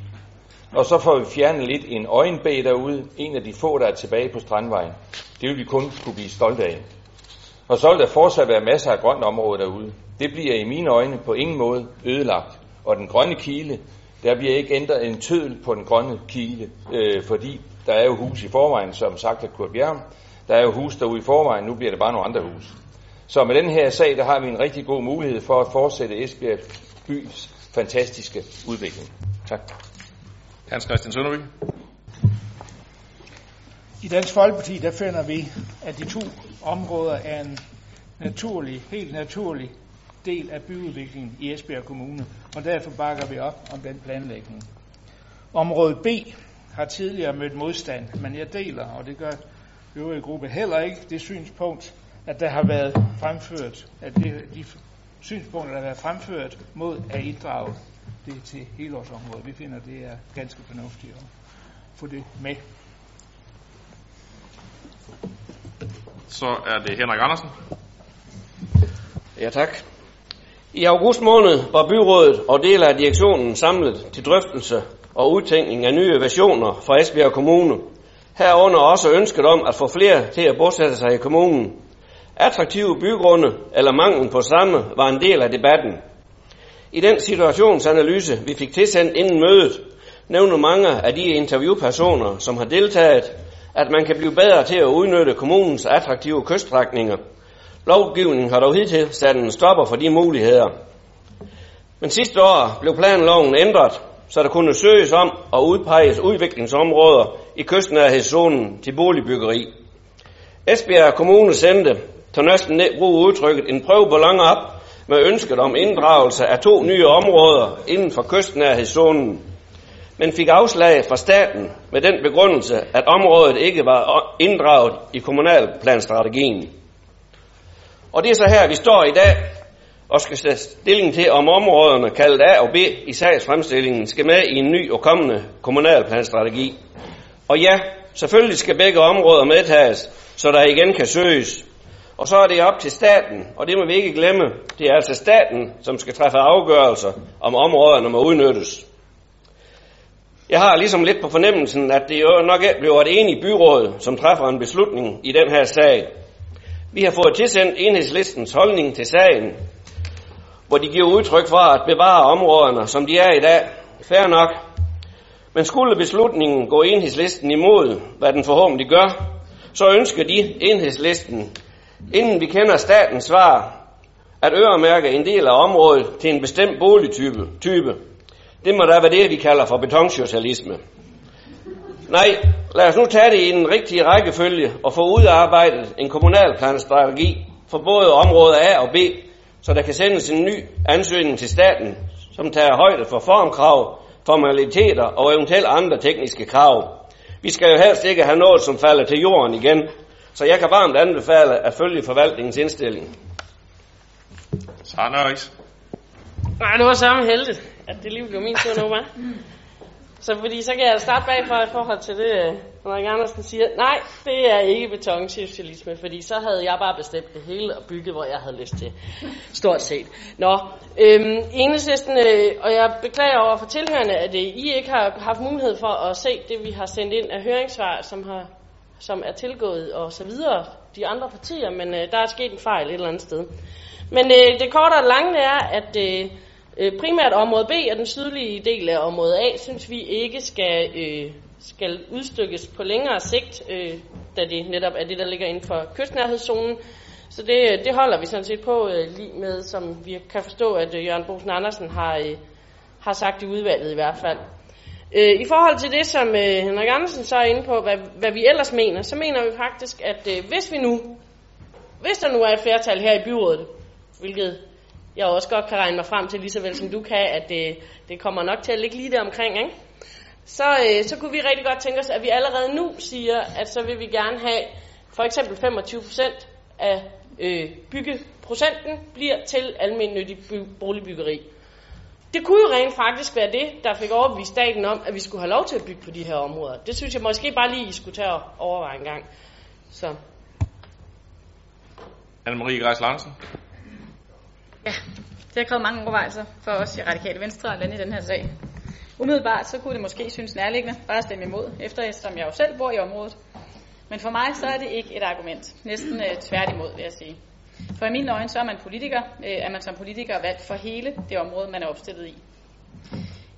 Og så får vi fjernet lidt en øjenbæg derude, en af de få, der er tilbage på Strandvejen. Det vil vi kun kunne blive stolte af. Og så vil der fortsat være masser af grønt område derude. Det bliver i mine øjne på ingen måde ødelagt. Og den grønne kile, der bliver ikke ændret en tødel på den grønne kile, øh, fordi der er jo hus i forvejen, som sagt af Kurt Bjerg. Der er jo hus derude i forvejen, nu bliver det bare nogle andre hus. Så med den her sag, der har vi en rigtig god mulighed for at fortsætte Esbjerg bys fantastiske udvikling. Tak. Hans Christian Sønderby. I Dansk Folkeparti, der finder vi, at de to områder er en naturlig, helt naturlig del af byudviklingen i Esbjerg Kommune, og derfor bakker vi op om den planlægning. Område B har tidligere mødt modstand, men jeg deler, og det gør øvrige gruppe heller ikke, det synspunkt, at der har været fremført, at det, de synspunkter, der har været fremført mod at inddrage det til helårsområdet. Vi finder, det er ganske fornuftigt at få det med. Så er det Henrik Andersen. Ja, tak. I august måned var byrådet og dele af direktionen samlet til drøftelse og udtænkning af nye versioner fra Esbjerg Kommune. Herunder også ønsket om at få flere til at bosætte sig i kommunen. Attraktive bygrunde eller manglen på samme var en del af debatten. I den situationsanalyse, vi fik tilsendt inden mødet, nævner mange af de interviewpersoner, som har deltaget, at man kan blive bedre til at udnytte kommunens attraktive kyststrækninger. Lovgivningen har dog hidtil sat en stopper for de muligheder. Men sidste år blev planloven ændret, så der kunne søges om at udpeges udviklingsområder i kystnærhedszonen til boligbyggeri. Esbjerg Kommune sendte, til næsten bruge udtrykket, en prøveballon op med ønsket om inddragelse af to nye områder inden for kystnærhedszonen. men fik afslag fra staten med den begrundelse, at området ikke var inddraget i kommunalplanstrategien. Og det er så her, vi står i dag og skal tage stilling til, om områderne kaldet A og B i sagsfremstillingen skal med i en ny og kommende kommunalplanstrategi. Og ja, selvfølgelig skal begge områder medtages, så der igen kan søges. Og så er det op til staten, og det må vi ikke glemme. Det er altså staten, som skal træffe afgørelser, om områderne må udnyttes. Jeg har ligesom lidt på fornemmelsen, at det jo nok bliver et enigt byråd, som træffer en beslutning i den her sag. Vi har fået tilsendt enhedslistens holdning til sagen, hvor de giver udtryk for at bevare områderne, som de er i dag. Færre nok. Men skulle beslutningen gå enhedslisten imod, hvad den forhåbentlig gør, så ønsker de enhedslisten, inden vi kender statens svar, at øremærke en del af området til en bestemt boligtype. Type. Det må da være det, vi kalder for betonsocialisme. Nej, lad os nu tage det i den rigtige rækkefølge og få udarbejdet en kommunalplanstrategi for både område A og B, så der kan sendes en ny ansøgning til staten, som tager højde for formkrav, formaliteter og eventuelt andre tekniske krav. Vi skal jo helst ikke have noget, som falder til jorden igen, så jeg kan varmt anbefale at følge forvaltningens indstilling. Så Nej, det var samme heldigt, at det lige blev min tur nu, var. Så fordi så kan jeg starte bagfra i forhold til det, Henrik Andersen siger, nej, det er ikke betonsocialisme, fordi så havde jeg bare bestemt det hele og bygget, hvor jeg havde lyst til. Stort set. Nå, øhm, enhedslisten, øh, og jeg beklager over for tilhørende, at øh, I ikke har haft mulighed for at se det, vi har sendt ind af høringssvar, som, har, som er tilgået og så videre de andre partier, men øh, der er sket en fejl et eller andet sted. Men øh, det korte og lange er, at øh, øh, primært område B og den sydlige del af område A, synes vi ikke skal, øh, skal udstykkes på længere sigt, øh, da det netop er det, der ligger inden for kystnærhedszonen. Så det, øh, det holder vi sådan set på øh, lige med, som vi kan forstå, at øh, Jørgen Bosen Andersen har, øh, har sagt i udvalget i hvert fald. Øh, I forhold til det, som øh, Henrik Andersen så er inde på, hvad, hvad vi ellers mener, så mener vi faktisk, at øh, hvis vi nu, hvis der nu er et flertal her i byrådet, hvilket jeg også godt kan regne mig frem til, lige så vel som du kan, at det, det kommer nok til at ligge lige der omkring, ikke? Så, øh, så kunne vi rigtig godt tænke os, at vi allerede nu siger, at så vil vi gerne have for eksempel 25% af øh, byggeprocenten bliver til almindelig boligbyggeri. Det kunne jo rent faktisk være det, der fik overbevist staten om, at vi skulle have lov til at bygge på de her områder. Det synes jeg måske bare lige, I skulle tage og overveje en gang. Så. Anne-Marie Greis Larsen. Ja, det har krævet mange overvejelser for os i Radikale Venstre at lande i den her sag. Umiddelbart så kunne det måske synes nærliggende bare at stemme imod, efter som jeg jo selv bor i området. Men for mig så er det ikke et argument. Næsten uh, tværtimod, vil jeg sige. For i mine øjne så er man politiker, øh, er man som politiker valgt for hele det område, man er opstillet i.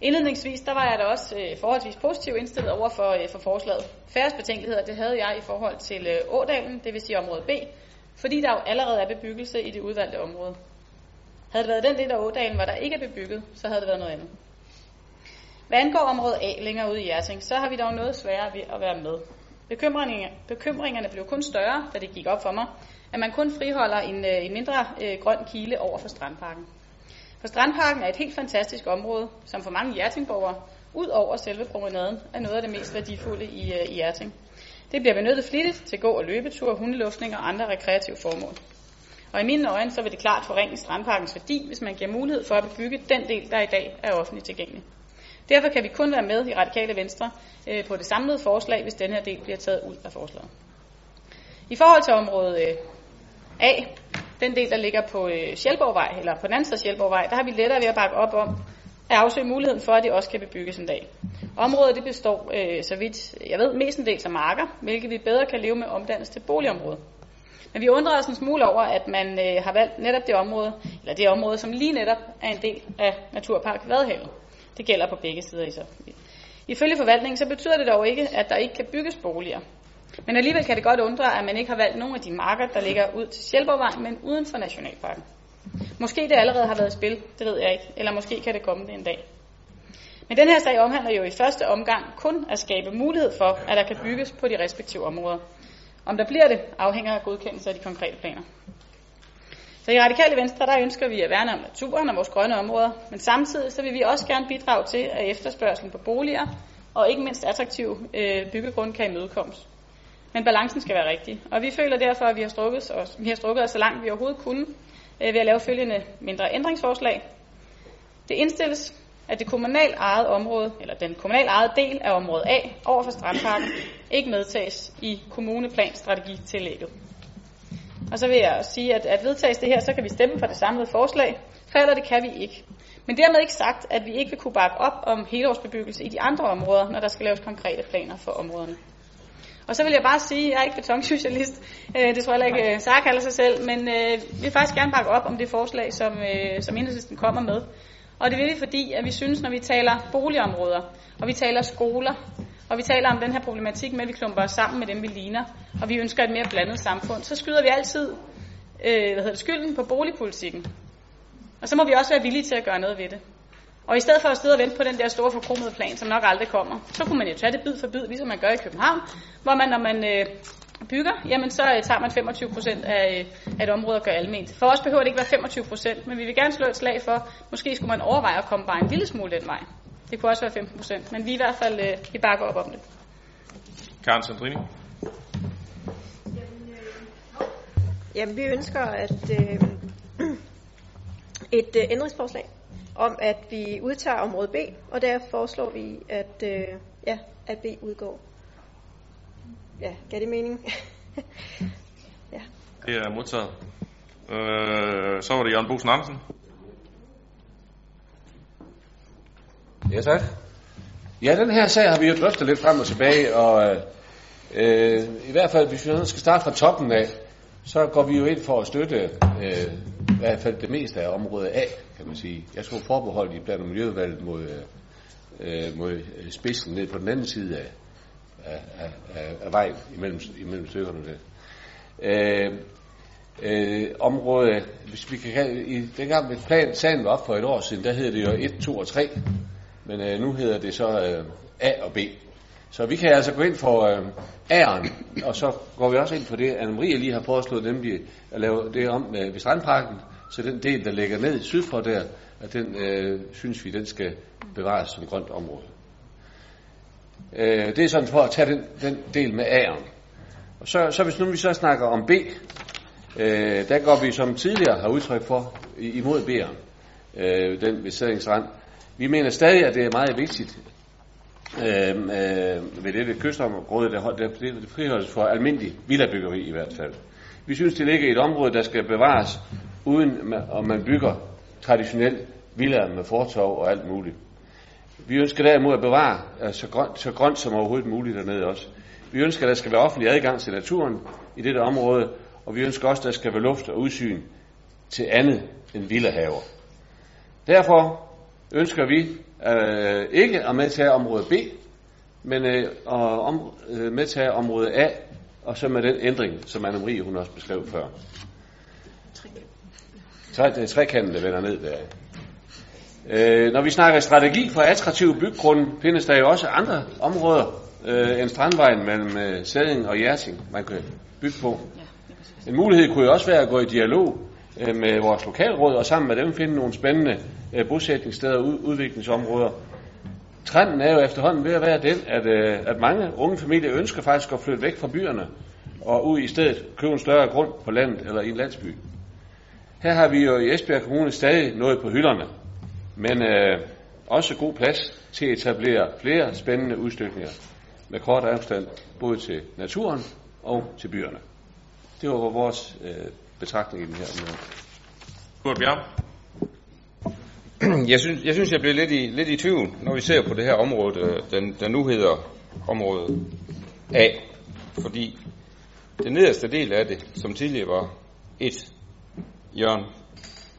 Indledningsvis der var jeg da også øh, forholdsvis positiv indstillet over for, øh, for forslaget. Færres betænkeligheder, det havde jeg i forhold til øh, Ådalen, det vil sige område B, fordi der jo allerede er bebyggelse i det udvalgte område. Havde det været den del af Ådalen, hvor der ikke er bebygget, så havde det været noget andet. Hvad angår område A længere ude i Jersing, så har vi dog noget sværere ved at være med. Bekymringerne, bekymringerne blev kun større, da det gik op for mig, at man kun friholder en, øh, en mindre øh, grøn kile over for Strandparken. For Strandparken er et helt fantastisk område, som for mange Hjertingborgere, ud over selve promenaden, er noget af det mest værdifulde i, øh, i Hjerting. Det bliver benyttet flittigt til gå- og løbeture, hundeluftning og andre rekreative formål. Og i mine øjne, så vil det klart forringe strandparkens værdi, hvis man giver mulighed for at bebygge den del, der i dag er offentligt tilgængelig. Derfor kan vi kun være med i Radikale Venstre øh, på det samlede forslag, hvis den her del bliver taget ud af forslaget. I forhold til område øh, A, den del, der ligger på øh, Sjælborgvej, eller på den anden side Sjælborgvej, der har vi lettere ved at bakke op om at afsøge muligheden for, at det også kan bebygges en dag. Området det består, øh, så vidt jeg ved, mestendels af marker, hvilket vi bedre kan leve med omdannes til boligområde. Men vi undrer os en smule over, at man øh, har valgt netop det område, eller det område, som lige netop er en del af Naturpark Vadehavet. Det gælder på begge sider i så. Ifølge forvaltningen så betyder det dog ikke, at der ikke kan bygges boliger. Men alligevel kan det godt undre, at man ikke har valgt nogle af de marker, der ligger ud til Sjælborgvej, men uden for Nationalparken. Måske det allerede har været i spil, det ved jeg ikke, eller måske kan det komme det en dag. Men den her sag omhandler jo i første omgang kun at skabe mulighed for, at der kan bygges på de respektive områder. Om der bliver det, afhænger af godkendelse af de konkrete planer. Så i Radikale Venstre, der ønsker vi at værne om naturen og vores grønne områder, men samtidig så vil vi også gerne bidrage til, at efterspørgselen på boliger og ikke mindst attraktiv øh, byggegrund kan imødekommes. Men balancen skal være rigtig, og vi føler derfor, at vi har strukket os, vi har strukket os så langt vi overhovedet kunne øh, ved at lave følgende mindre ændringsforslag. Det indstilles, at det kommunalt eget område, eller den kommunalt eget del af område A over for strandparken, ikke medtages i kommuneplanstrategitillægget. Og så vil jeg sige, at, at vedtages det her, så kan vi stemme for det samlede forslag, Falder det kan vi ikke. Men dermed ikke sagt, at vi ikke vil kunne bakke op om helårsbebyggelse i de andre områder, når der skal laves konkrete planer for områderne. Og så vil jeg bare sige, at jeg er ikke betonsocialist, øh, det tror jeg ikke, Sara kalder sig selv, men øh, vi vil faktisk gerne bakke op om det forslag, som, øh, som enhedslisten kommer med. Og det vil vi, fordi at vi synes, når vi taler boligområder, og vi taler skoler, og vi taler om den her problematik med, at vi klumper os sammen med dem, vi ligner, og vi ønsker et mere blandet samfund, så skyder vi altid øh, hvad hedder det, skylden på boligpolitikken. Og så må vi også være villige til at gøre noget ved det. Og i stedet for at sidde og vente på den der store forkromede plan, som nok aldrig kommer, så kunne man jo tage det bid for bid, ligesom man gør i København, hvor man, når man øh, bygger, jamen så øh, tager man 25 procent af, øh, af et område og gør alment. For os behøver det ikke være 25 procent, men vi vil gerne slå et slag for, måske skulle man overveje at komme bare en lille smule den vej. Det kunne også være 15 procent, men vi i hvert fald, øh, vi bakker op om det. Karen Sandrini. Jamen, vi ønsker at øh, *clears throat* et øh, ændringsforslag om, at vi udtager område B, og der foreslår vi, at, øh, ja, at B udgår. Ja, gav det mening? *laughs* ja. Det er modtaget. Øh, så var det Jørgen Bosen Andersen. Ja, tak. Ja, den her sag har vi jo drøftet lidt frem og tilbage, og øh, i hvert fald, hvis vi skal starte fra toppen af, så går vi jo ind for at støtte øh, i hvert fald det meste af området A, kan man sige. Jeg skulle forbeholdt i blandt miljøvalget mod, øh, mod øh, spidsen ned på den anden side af, af, af, af vejen imellem, imellem stykkerne der. Øh, øh, område, hvis vi kan i dengang med plan, sagen var op for et år siden, der hed det jo 1, 2 og 3, men øh, nu hedder det så øh, A og B. Så vi kan altså gå ind for øh, æren, og så går vi også ind for det, Anne-Marie lige har foreslået, nemlig at lave det om øh, ved Strandparken, så den del, der ligger ned syd for der, at den øh, synes vi, den skal bevares som grønt område. Øh, det er sådan for at tage den, den del med æren. Og så, så hvis nu vi så snakker om B, øh, der går vi som tidligere har udtryk for imod B'eren, øh, den ved Sædingsrand. Vi mener stadig, at det er meget vigtigt, øh, øh, ved dette kystområde, der, der, der friholdes for almindelig villabyggeri i hvert fald. Vi synes, det ligger i et område, der skal bevares, uden at man bygger traditionelt villaer med fortov og alt muligt. Vi ønsker derimod at bevare øh, så, grønt, så grønt som overhovedet muligt dernede også. Vi ønsker, at der skal være offentlig adgang til naturen i dette område, og vi ønsker også, at der skal være luft og udsyn til andet end villahaver. Derfor ønsker vi øh, ikke at medtage område B, men øh, at om, øh, medtage område A, og så med den ændring, som Anne-Marie hun også beskrev før. Tre, det er trekanten, der vender ned der. Øh, når vi snakker strategi for attraktive byggrunde, findes der jo også andre områder øh, end strandvejen mellem øh, Sæding og Hjerting, man kan bygge på. En mulighed kunne jo også være at gå i dialog øh, med vores lokalråd og sammen med dem finde nogle spændende øh, bosætningssteder og udviklingsområder. Trenden er jo efterhånden ved at være den, at, øh, at mange unge familier ønsker faktisk at flytte væk fra byerne og ud i stedet købe en større grund på landet eller i en landsby. Her har vi jo i Esbjerg Kommune stadig noget på hylderne, men øh, også god plads til at etablere flere spændende udstykninger med kort afstand både til naturen og til byerne. Det var vores øh, betragtning i den her område. Kurt Bjerg. *clears throat* Jeg synes, jeg synes, jeg bliver lidt i, lidt i tvivl, når vi ser på det her område, den, der nu hedder område A. Fordi den nederste del af det, som tidligere var et hjørne,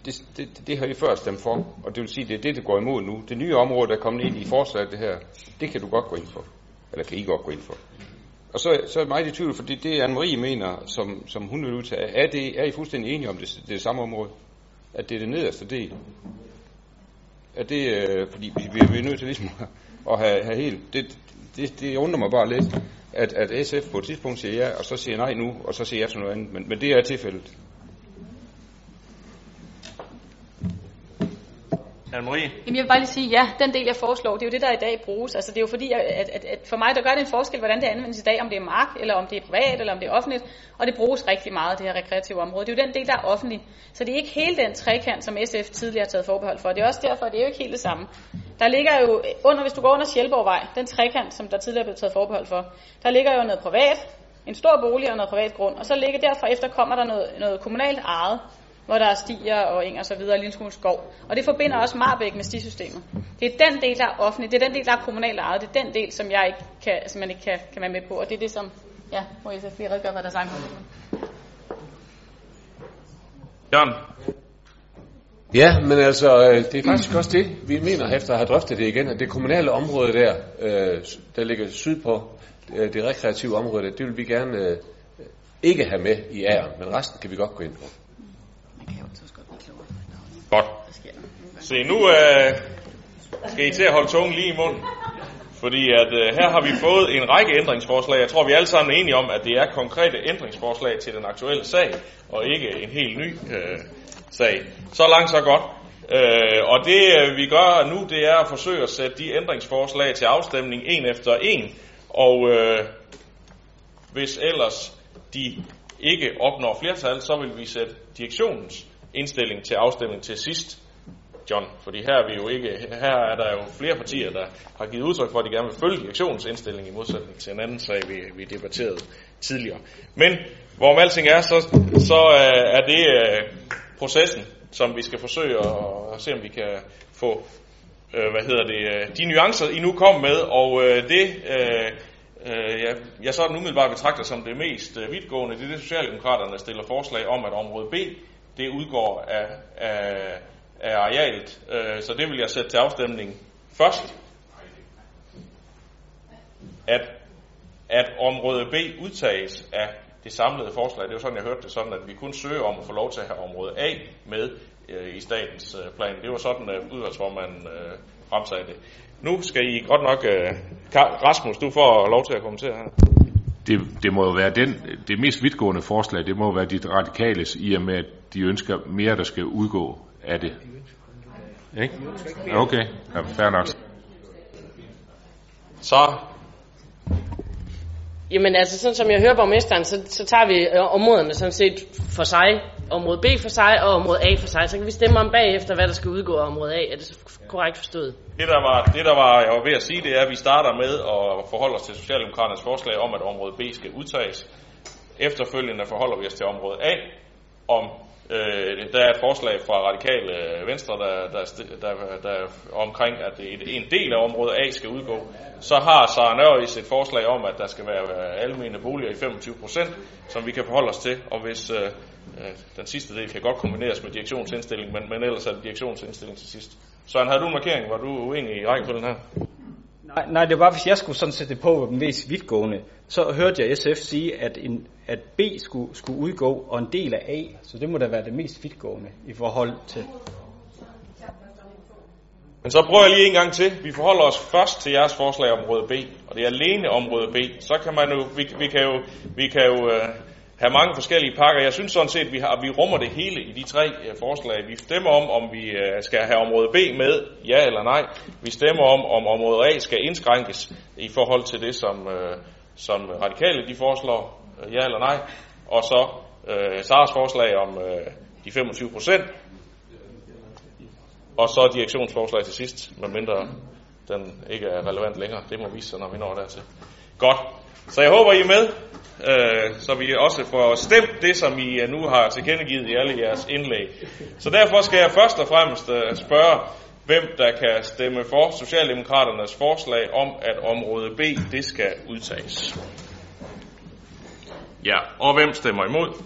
det, det, det har vi før stemt for, og det vil sige, det er det, der går imod nu. Det nye område, der er kommet ind i forslaget, det her, det kan du godt gå ind for. Eller kan I godt gå ind for. Og så, så er jeg meget i tvivl, fordi det Anne-Marie mener, som, som hun vil udtage, er, det, er I fuldstændig enige om det, det samme område? At det er det nederste del? Er det, øh, fordi vi, vi er nødt til ligesom at have, have helt, det, det, det undrer mig bare lidt, at, at SF på et tidspunkt siger ja, og så siger nej nu, og så siger jeg til noget andet, men, men det er tilfældet. Anne-Marie? Jamen jeg vil bare lige sige, ja, den del jeg foreslår, det er jo det, der i dag bruges. Altså det er jo fordi, at, at, at for mig, der gør det en forskel, hvordan det anvendes i dag, om det er mark, eller om det er privat, eller om det er offentligt. Og det bruges rigtig meget, det her rekreative område. Det er jo den del, der er offentlig. Så det er ikke hele den trekant, som SF tidligere har taget forbehold for. Det er også derfor, det er jo ikke helt det samme. Der ligger jo under, hvis du går under Sjælborgvej, den trekant, som der tidligere blev taget forbehold for, der ligger jo noget privat, en stor bolig og noget privat grund. Og så ligger derfor efter kommer der noget, noget kommunalt ejet, hvor der er stier og eng og så videre, og en lille smule skov. Og det forbinder også Marbæk med stisystemet. Det er den del, der er offentlig, det er den del, der er kommunalt ejet, det er den del, som jeg ikke kan, som man ikke kan, kan være med på, og det er det, som, ja, må jeg så lige redegøre for deres egen Jørgen? Ja, men altså, øh, det er faktisk også det, vi mener efter at have drøftet det igen, at det kommunale område der, øh, der ligger syd på øh, det rekreative område, der, det vil vi gerne øh, ikke have med i æren, men resten kan vi godt gå ind på. Godt. Se, nu øh, skal I til at holde tungen lige i munden. Fordi at øh, her har vi fået en række ændringsforslag. Jeg tror, vi alle sammen er enige om, at det er konkrete ændringsforslag til den aktuelle sag, og ikke en helt ny øh, sag. Så langt, så godt. Øh, og det øh, vi gør nu, det er at forsøge at sætte de ændringsforslag til afstemning en efter en. Og øh, hvis ellers de ikke opnår flertal, så vil vi sætte direktionens indstilling til afstemning til sidst, John. Fordi her er, vi jo ikke, her er der jo flere partier, der har givet udtryk for, at de gerne vil følge direktionens indstilling i modsætning til en anden sag, vi, vi debatterede tidligere. Men hvorom alting er, så, så øh, er det øh, processen, som vi skal forsøge at, at se, om vi kan få øh, hvad hedder det, øh, de nuancer, I nu kom med, og øh, det, øh, øh, jeg, jeg så den umiddelbart betragter som det mest øh, vidtgående, det er det, Socialdemokraterne stiller forslag om, at område B, det udgår af, af, af arealet. Øh, så det vil jeg sætte til afstemning først. At, at område B udtages af det samlede forslag. Det er jo sådan, jeg hørte det sådan, at vi kun søger om at få lov til at have område A med øh, i statens øh, plan. Det var sådan, at udvalgsformanden øh, fremsagde det. Nu skal I godt nok... Øh, Rasmus, du får lov til at kommentere her. Det, det må jo være den, det mest vidtgående forslag, det må være de radikales, i og med, at de ønsker mere, der skal udgå af det. Ikke? Okay, ja, fair nok. Så Jamen altså, sådan som jeg hører borgmesteren, så, så tager vi øh, områderne sådan set for sig. Område B for sig og område A for sig. Så kan vi stemme om bagefter, hvad der skal udgå af område A. Er det så korrekt forstået? Det der, var, det, der var, jeg var ved at sige, det er, at vi starter med at forholde os til Socialdemokraternes forslag om, at område B skal udtages. Efterfølgende forholder vi os til område A, om øh, der er et forslag fra radikale øh, venstre, der, der, der, der, omkring, at en del af område A skal udgå. Så har Sara Nørris et forslag om, at der skal være øh, almene boliger i 25 procent, som vi kan forholde os til. Og hvis øh, den sidste del kan godt kombineres med direktionsindstilling, men, men ellers er det direktionsindstilling til sidst. Søren, havde du en markering? Var du uenig i rækkefølgen her? Nej, nej, det var hvis jeg skulle sådan sætte det på den mest vidtgående, så hørte jeg SF sige, at, en, at B skulle, skulle udgå, og en del af A, så det må da være det mest vidtgående i forhold til... Men så prøver jeg lige en gang til. Vi forholder os først til jeres forslag om område B, og det er alene område B. Så kan man jo, vi, vi kan jo, vi kan jo uh, have mange forskellige pakker. Jeg synes sådan set, at vi, har, vi rummer det hele i de tre øh, forslag. Vi stemmer om, om vi øh, skal have område B med, ja eller nej. Vi stemmer om, om område A skal indskrænkes i forhold til det, som, øh, som radikale de foreslår, ja eller nej. Og så øh, Saras forslag om øh, de 25 procent. Og så direktionsforslag til sidst, medmindre den ikke er relevant længere. Det må vise sig, når vi når dertil. Godt. Så jeg håber, I er med, øh, så vi også får stemt det, som I øh, nu har tilkendegivet i alle jeres indlæg. Så derfor skal jeg først og fremmest øh, spørge, hvem der kan stemme for Socialdemokraternes forslag om, at område B, det skal udtages. Ja, og hvem stemmer imod?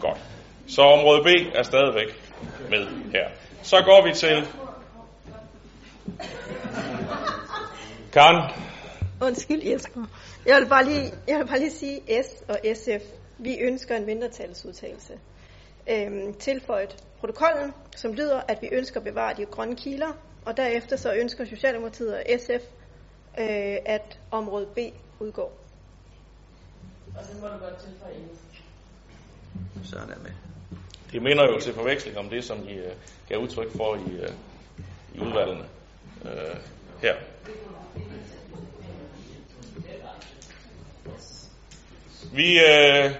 Godt. Så område B er stadigvæk med her. Så går vi til Karen. Undskyld Jesper. Jeg vil, bare lige, jeg vil bare lige sige S og SF. Vi ønsker en mindretalsudtalelse. Øhm, tilføjet protokollen, som lyder, at vi ønsker at bevare de grønne kiler, og derefter så ønsker Socialdemokratiet og SF, øh, at område B udgår. Og så må du godt tilføje Så er med. Det minder jo til forveksling om det, som I øh, gav udtryk for i, øh, i udvalgene øh, her. Vi, øh,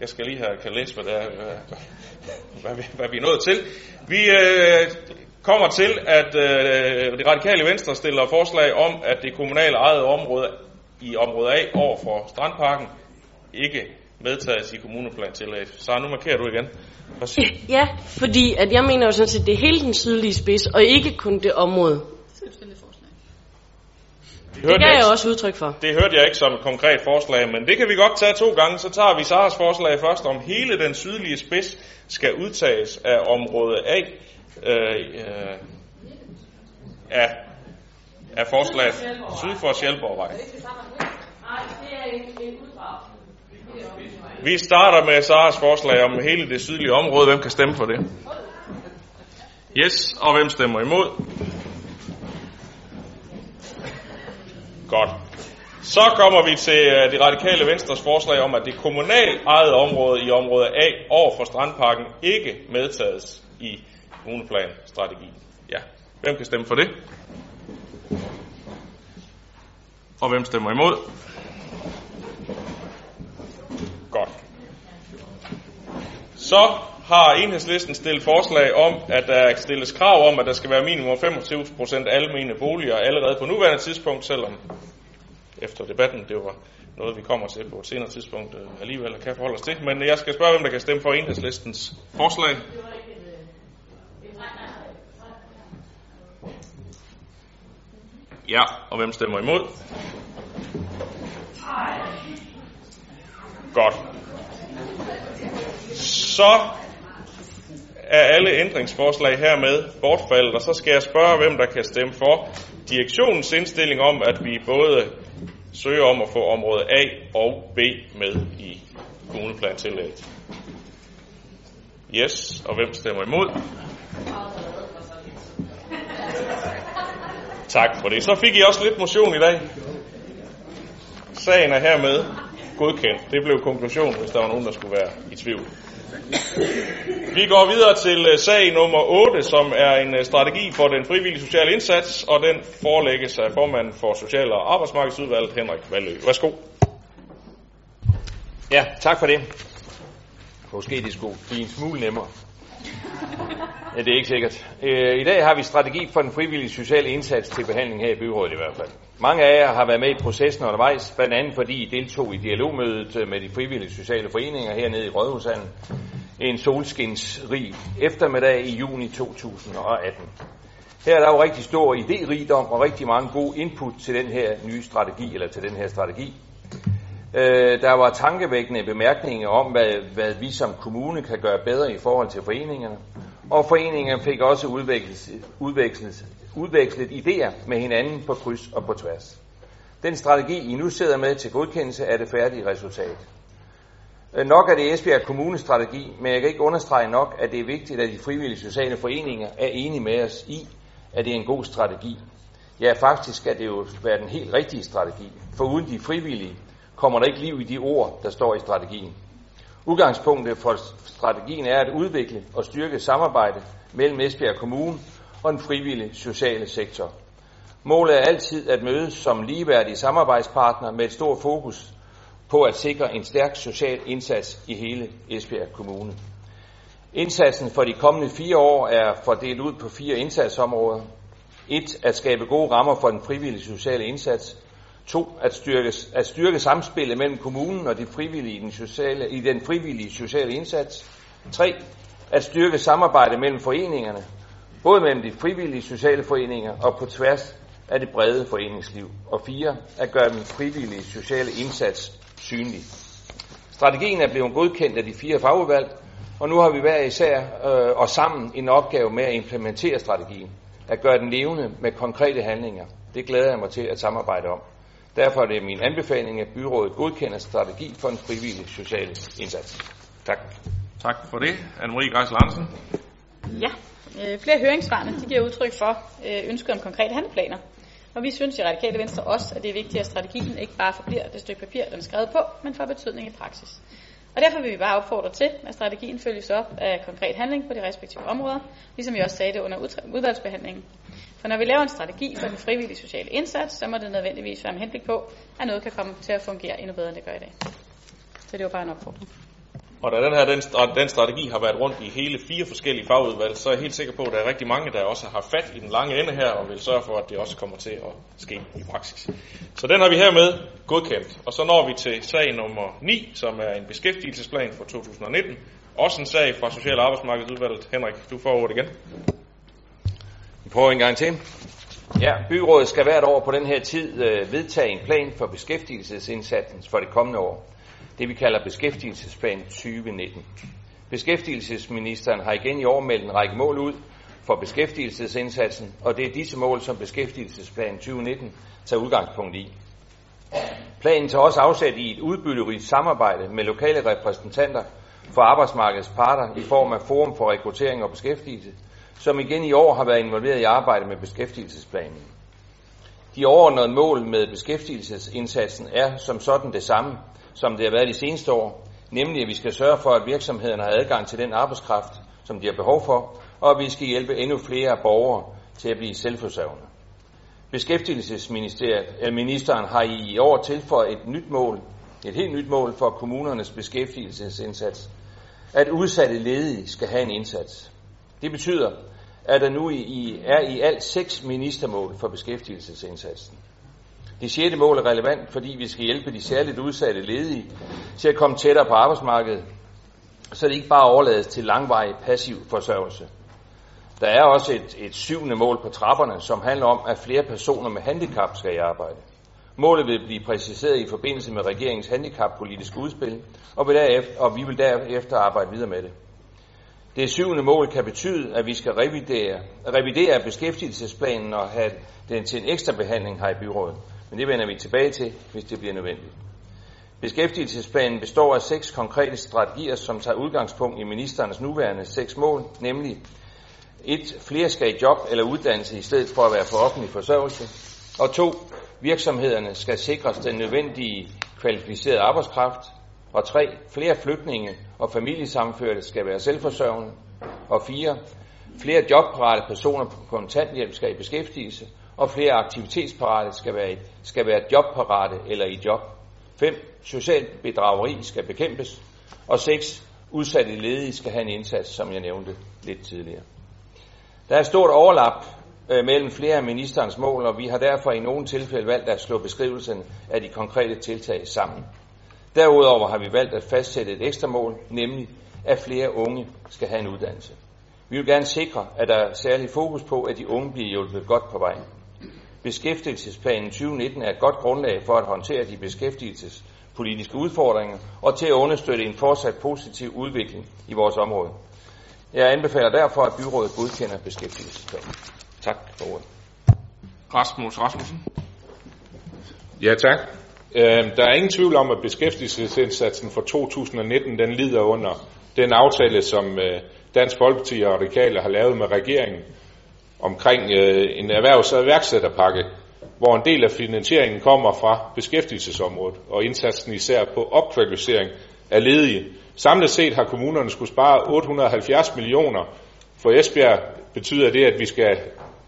jeg skal lige have, kan læse, hvad, det er, hvad, hvad, vi, hvad vi er nået til. Vi øh, kommer til, at øh, det radikale venstre stiller forslag om, at det kommunale ejede område i område A over for Strandparken ikke medtages i kommuneplan tillæg. Så nu markerer du igen. Præcis. Ja, fordi at jeg mener jo sådan set, det er hele den sydlige spids, og ikke kun det område. Det, Det gav jeg også udtryk for. Det hørte jeg ikke som et konkret forslag, men det kan vi godt tage to gange. Så tager vi Saras forslag først om hele den sydlige spids skal udtages af område A øh, øh, af, af forslaget syd for Sjælborgvej. Vi starter med Saras forslag om hele det sydlige område. Hvem kan stemme for det? Yes, og hvem stemmer imod? Godt. Så kommer vi til de det radikale venstres forslag om, at det kommunalt ejede område i område A over for Strandparken ikke medtages i kommuneplanstrategien. Ja. Hvem kan stemme for det? Og hvem stemmer imod? Godt. Så har enhedslisten stillet forslag om, at der stilles krav om, at der skal være minimum 25% almene boliger allerede på nuværende tidspunkt, selvom efter debatten, det var noget, vi kommer til på et senere tidspunkt øh, alligevel kan forholde os til. Men jeg skal spørge, hvem der kan stemme for enhedslistens forslag. Ja, og hvem stemmer imod? Godt. Så er alle ændringsforslag hermed bortfaldet, og så skal jeg spørge, hvem der kan stemme for direktionens indstilling om, at vi både søger om at få område A og B med i kommuneplantillægget. Yes, og hvem stemmer imod? Tak for det. Så fik I også lidt motion i dag. Sagen er hermed godkendt. Det blev konklusionen, hvis der var nogen, der skulle være i tvivl. Vi går videre til øh, sag nummer 8, som er en øh, strategi for den frivillige sociale indsats, og den forelægges af formanden for Social- og Arbejdsmarkedsudvalget, Henrik Valø. Værsgo. Ja, tak for det. Måske det skulle blive en smule nemmere. Ja, det er ikke sikkert. Øh, I dag har vi strategi for den frivillige sociale indsats til behandling her i byrådet i hvert fald. Mange af jer har været med i processen undervejs, blandt andet fordi I deltog i dialogmødet øh, med de frivillige sociale foreninger hernede i Rådhushallen en solskinsrig eftermiddag i juni 2018. Her er der jo rigtig stor idérigdom og rigtig mange gode input til den her nye strategi, eller til den her strategi. Øh, der var tankevækkende bemærkninger om, hvad, hvad vi som kommune kan gøre bedre i forhold til foreningerne. Og foreningerne fik også udvekslet, udvekslet, udvekslet idéer med hinanden på kryds og på tværs. Den strategi, I nu sidder med til godkendelse, er det færdige resultat. Øh, nok er det Esbjerg Kommunes strategi, men jeg kan ikke understrege nok, at det er vigtigt, at de frivillige sociale foreninger er enige med os i, at det er en god strategi. Ja, faktisk skal det jo være den helt rigtige strategi, for uden de frivillige kommer der ikke liv i de ord, der står i strategien. Udgangspunktet for strategien er at udvikle og styrke samarbejde mellem Esbjerg Kommune og den frivillige sociale sektor. Målet er altid at mødes som ligeværdige samarbejdspartnere med et stort fokus på at sikre en stærk social indsats i hele Esbjerg Kommune. Indsatsen for de kommende fire år er fordelt ud på fire indsatsområder. 1. At skabe gode rammer for den frivillige sociale indsats. 2. At styrke, at styrke samspillet mellem kommunen og de frivillige i den, sociale, i den frivillige sociale indsats. 3. At styrke samarbejdet mellem foreningerne, både mellem de frivillige sociale foreninger og på tværs af det brede foreningsliv. Og 4. At gøre den frivillige sociale indsats synlig. Strategien er blevet godkendt af de fire fagudvalg, og nu har vi hver især øh, og sammen en opgave med at implementere strategien, at gøre den levende med konkrete handlinger. Det glæder jeg mig til at samarbejde om. Derfor er det min anbefaling, at byrådet godkender strategi for en frivillig social indsats. Tak. Tak for det. Anne-Marie Geis Larsen. Ja, øh, flere høringsvarene de giver udtryk for øh, ønsket om konkrete handleplaner. Og vi synes i Radikale Venstre også, at det er vigtigt, at strategien ikke bare forbliver det stykke papir, den er skrevet på, men får betydning i praksis. Og derfor vil vi bare opfordre til, at strategien følges op af konkret handling på de respektive områder, ligesom vi også sagde det under udvalgsbehandlingen. For når vi laver en strategi for den frivillige sociale indsats, så må det nødvendigvis være med henblik på, at noget kan komme til at fungere endnu bedre, end det gør i dag. Så det var bare en opfordring. Og da den her den, den strategi har været rundt i hele fire forskellige fagudvalg, så er jeg helt sikker på, at der er rigtig mange, der også har fat i den lange ende her, og vil sørge for, at det også kommer til at ske i praksis. Så den har vi hermed godkendt. Og så når vi til sag nummer 9, som er en beskæftigelsesplan for 2019. Også en sag fra Social- og Arbejdsmarkedsudvalget. Henrik, du får ordet igen. Vi prøver en gang til. Ja, byrådet skal hvert år på den her tid øh, vedtage en plan for beskæftigelsesindsatsen for det kommende år det vi kalder Beskæftigelsesplan 2019. Beskæftigelsesministeren har igen i år meldt en række mål ud for beskæftigelsesindsatsen, og det er disse mål, som Beskæftigelsesplan 2019 tager udgangspunkt i. Planen tager også afsæt i et udbytterigt samarbejde med lokale repræsentanter for arbejdsmarkedets parter i form af Forum for Rekruttering og Beskæftigelse, som igen i år har været involveret i arbejdet med beskæftigelsesplanen. De overordnede mål med beskæftigelsesindsatsen er som sådan det samme, som det har været de seneste år, nemlig at vi skal sørge for, at virksomhederne har adgang til den arbejdskraft, som de har behov for, og at vi skal hjælpe endnu flere borgere til at blive selvforsørgende. Beskæftigelsesministeren har i år tilføjet et nyt mål, et helt nyt mål for kommunernes beskæftigelsesindsats, at udsatte ledige skal have en indsats. Det betyder, at der nu i, er i alt seks ministermål for beskæftigelsesindsatsen. Det sjette mål er relevant, fordi vi skal hjælpe de særligt udsatte ledige til at komme tættere på arbejdsmarkedet, så det ikke bare overlades til langvarig passiv forsørgelse. Der er også et, et syvende mål på trapperne, som handler om, at flere personer med handicap skal i arbejde. Målet vil blive præciseret i forbindelse med regeringens handicappolitiske udspil, og, vil derefter, og vi vil derefter arbejde videre med det. Det syvende mål kan betyde, at vi skal revidere, revidere beskæftigelsesplanen og have den til en ekstra behandling her i byrådet. Men det vender vi tilbage til, hvis det bliver nødvendigt. Beskæftigelsesplanen består af seks konkrete strategier, som tager udgangspunkt i ministerens nuværende seks mål, nemlig 1. Flere skal i job eller uddannelse i stedet for at være på offentlig forsørgelse. Og 2. Virksomhederne skal sikres den nødvendige kvalificerede arbejdskraft. Og 3. Flere flygtninge og familiesammenførte skal være selvforsørgende. Og 4. Flere jobparate personer på kontanthjælp skal i beskæftigelse og flere aktivitetsparate skal være, skal være jobparate eller i job. 5. Socialt bedrageri skal bekæmpes. Og 6. Udsatte ledige skal have en indsats, som jeg nævnte lidt tidligere. Der er stort overlap øh, mellem flere af ministerens mål, og vi har derfor i nogle tilfælde valgt at slå beskrivelsen af de konkrete tiltag sammen. Derudover har vi valgt at fastsætte et ekstra mål, nemlig at flere unge skal have en uddannelse. Vi vil gerne sikre, at der er særlig fokus på, at de unge bliver hjulpet godt på vej. Beskæftigelsesplanen 2019 er et godt grundlag for at håndtere de beskæftigelsespolitiske udfordringer og til at understøtte en fortsat positiv udvikling i vores område. Jeg anbefaler derfor, at byrådet godkender beskæftigelsesplanen. Tak for ordet. Rasmus Rasmussen. Ja, tak. Øh, der er ingen tvivl om, at beskæftigelsesindsatsen for 2019 den lider under den aftale, som øh, Dansk Folkeparti og Radikale har lavet med regeringen omkring øh, en erhvervs- og iværksætterpakke, hvor en del af finansieringen kommer fra beskæftigelsesområdet og indsatsen især på opkvalificering af ledige. Samlet set har kommunerne skulle spare 870 millioner. For Esbjerg betyder det, at vi skal